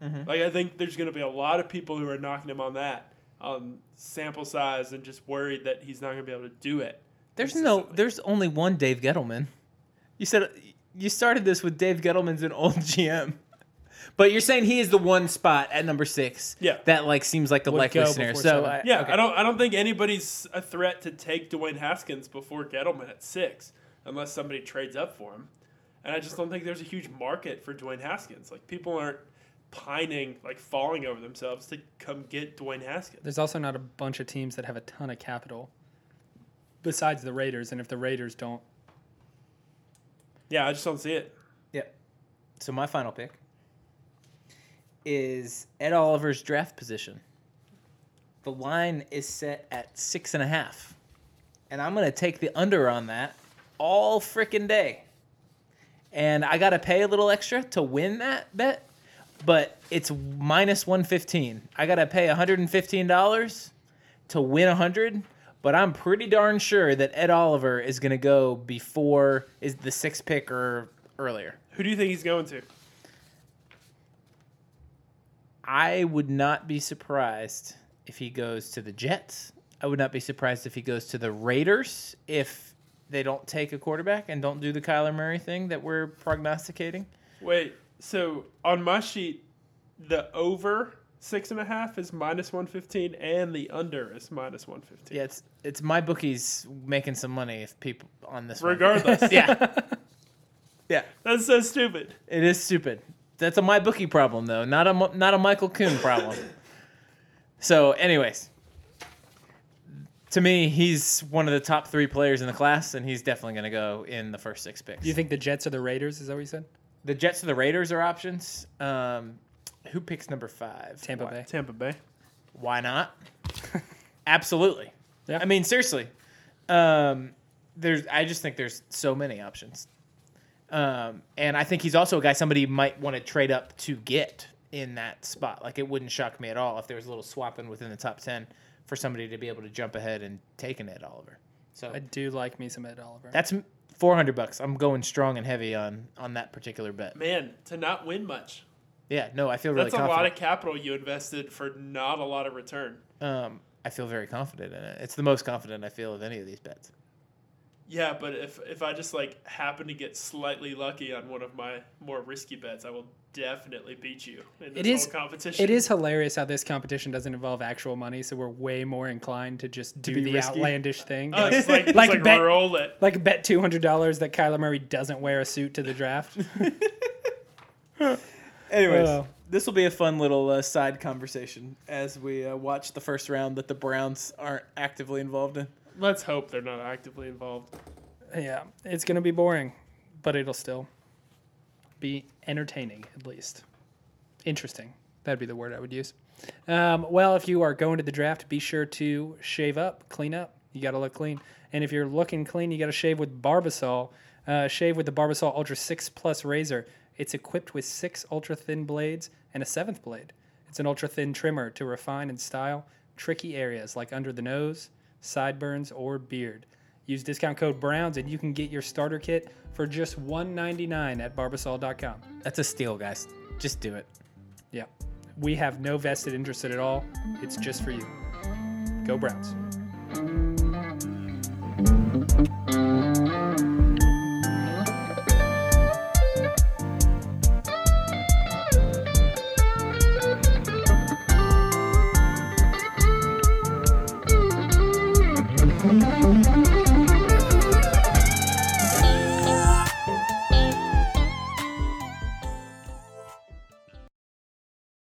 Mm-hmm. like i think there's going to be a lot of people who are knocking him on that um, sample size and just worried that he's not going to be able to do it There's no. There's only one Dave Gettleman. You said you started this with Dave Gettleman's an old GM, but you're saying he is the one spot at number six. Yeah. that like seems like the Would likely scenario. before So seven. Uh, I, yeah okay. i don't i don't think anybody's a threat to take dwayne haskins before gettleman at six unless somebody trades up for him and i just don't think there's a huge market for dwayne haskins like people aren't pining like falling over themselves to come get dwayne haskins There's also not a bunch of teams that have a ton of capital besides the Raiders, and if the Raiders don't, Yeah, I just don't see it. Yeah. So my final pick is Ed Oliver's draft position. The line is set at six and a half. And I'm gonna take the under on that all freaking day. And I gotta pay a little extra to win that bet, but it's minus one fifteen. I gotta pay $115 to win 100 but i'm pretty darn sure that ed oliver is going to go before is the sixth pick or earlier. Who do you think he's going to? i would not be surprised if he goes to the jets. I would not be surprised if he goes to the raiders if they don't take a quarterback and don't do the kyler murray thing that we're prognosticating. Wait, so on my sheet, the over six and a half is minus one fifteen, and the under is minus one fifteen. yeah it's it's my bookies making some money if people on this one. Regardless, yeah yeah that's so stupid. It is stupid. That's a my bookie problem though, not a not a Michael Kuhn problem. so, anyways, to me, he's one of the top three players in the class, and he's definitely going to go in the first six picks. do you think the Jets or the Raiders? Is that what you said? the Jets or the Raiders are options? Um, who picks number five? Tampa Why- Bay. Tampa Bay. Why not? Absolutely. Yeah. I mean, seriously. Um, there's. I just think there's so many options. Um, and I think he's also a guy somebody might want to trade up to get in that spot. Like it wouldn't shock me at all if there was a little swapping within the top ten for somebody to be able to jump ahead and take an Ed Oliver. So I do like me some Ed Oliver. that's four hundred bucks. I'm going strong and heavy on on that particular bet. Man, to not win much. Yeah, no, I feel really That's a confident. lot of capital you invested for not a lot of return. um, I feel very confident in it. It's the most confident I feel of any of these bets. Yeah, but if if I just like happen to get slightly lucky on one of my more risky bets, I will definitely beat you in this It is- whole competition. It is hilarious how this competition doesn't involve actual money, so we're way more inclined to just do be the risky? outlandish thing. Oh, like, it's like, it's Like like, bet- roll it. like bet two hundred dollars that Kyler Murray doesn't wear a suit to the draft. Anyways, Oh. this will be a fun little uh, side conversation as we uh, watch the first round that the Browns aren't actively involved in. Let's hope they're not actively involved. yeah, it's gonna be boring, but it'll still be entertaining at least. Interesting. That'd be the word I would use. Um, well, if you are going to the draft, be sure to shave up, clean up. You got to look clean. And if you're looking clean, you got to shave with Barbasol. Uh, shave with the Barbasol Ultra 6 Plus razor. It's equipped with six ultra thin blades and a seventh blade. It's an ultra thin trimmer to refine and style tricky areas like under the nose, sideburns, or beard. Use discount code Browns and you can get your starter kit for just $1.99 at barbasol.com. That's a steal, guys. Just do it. Yeah. We have no vested interest in it at all. It's just for you. Go Browns.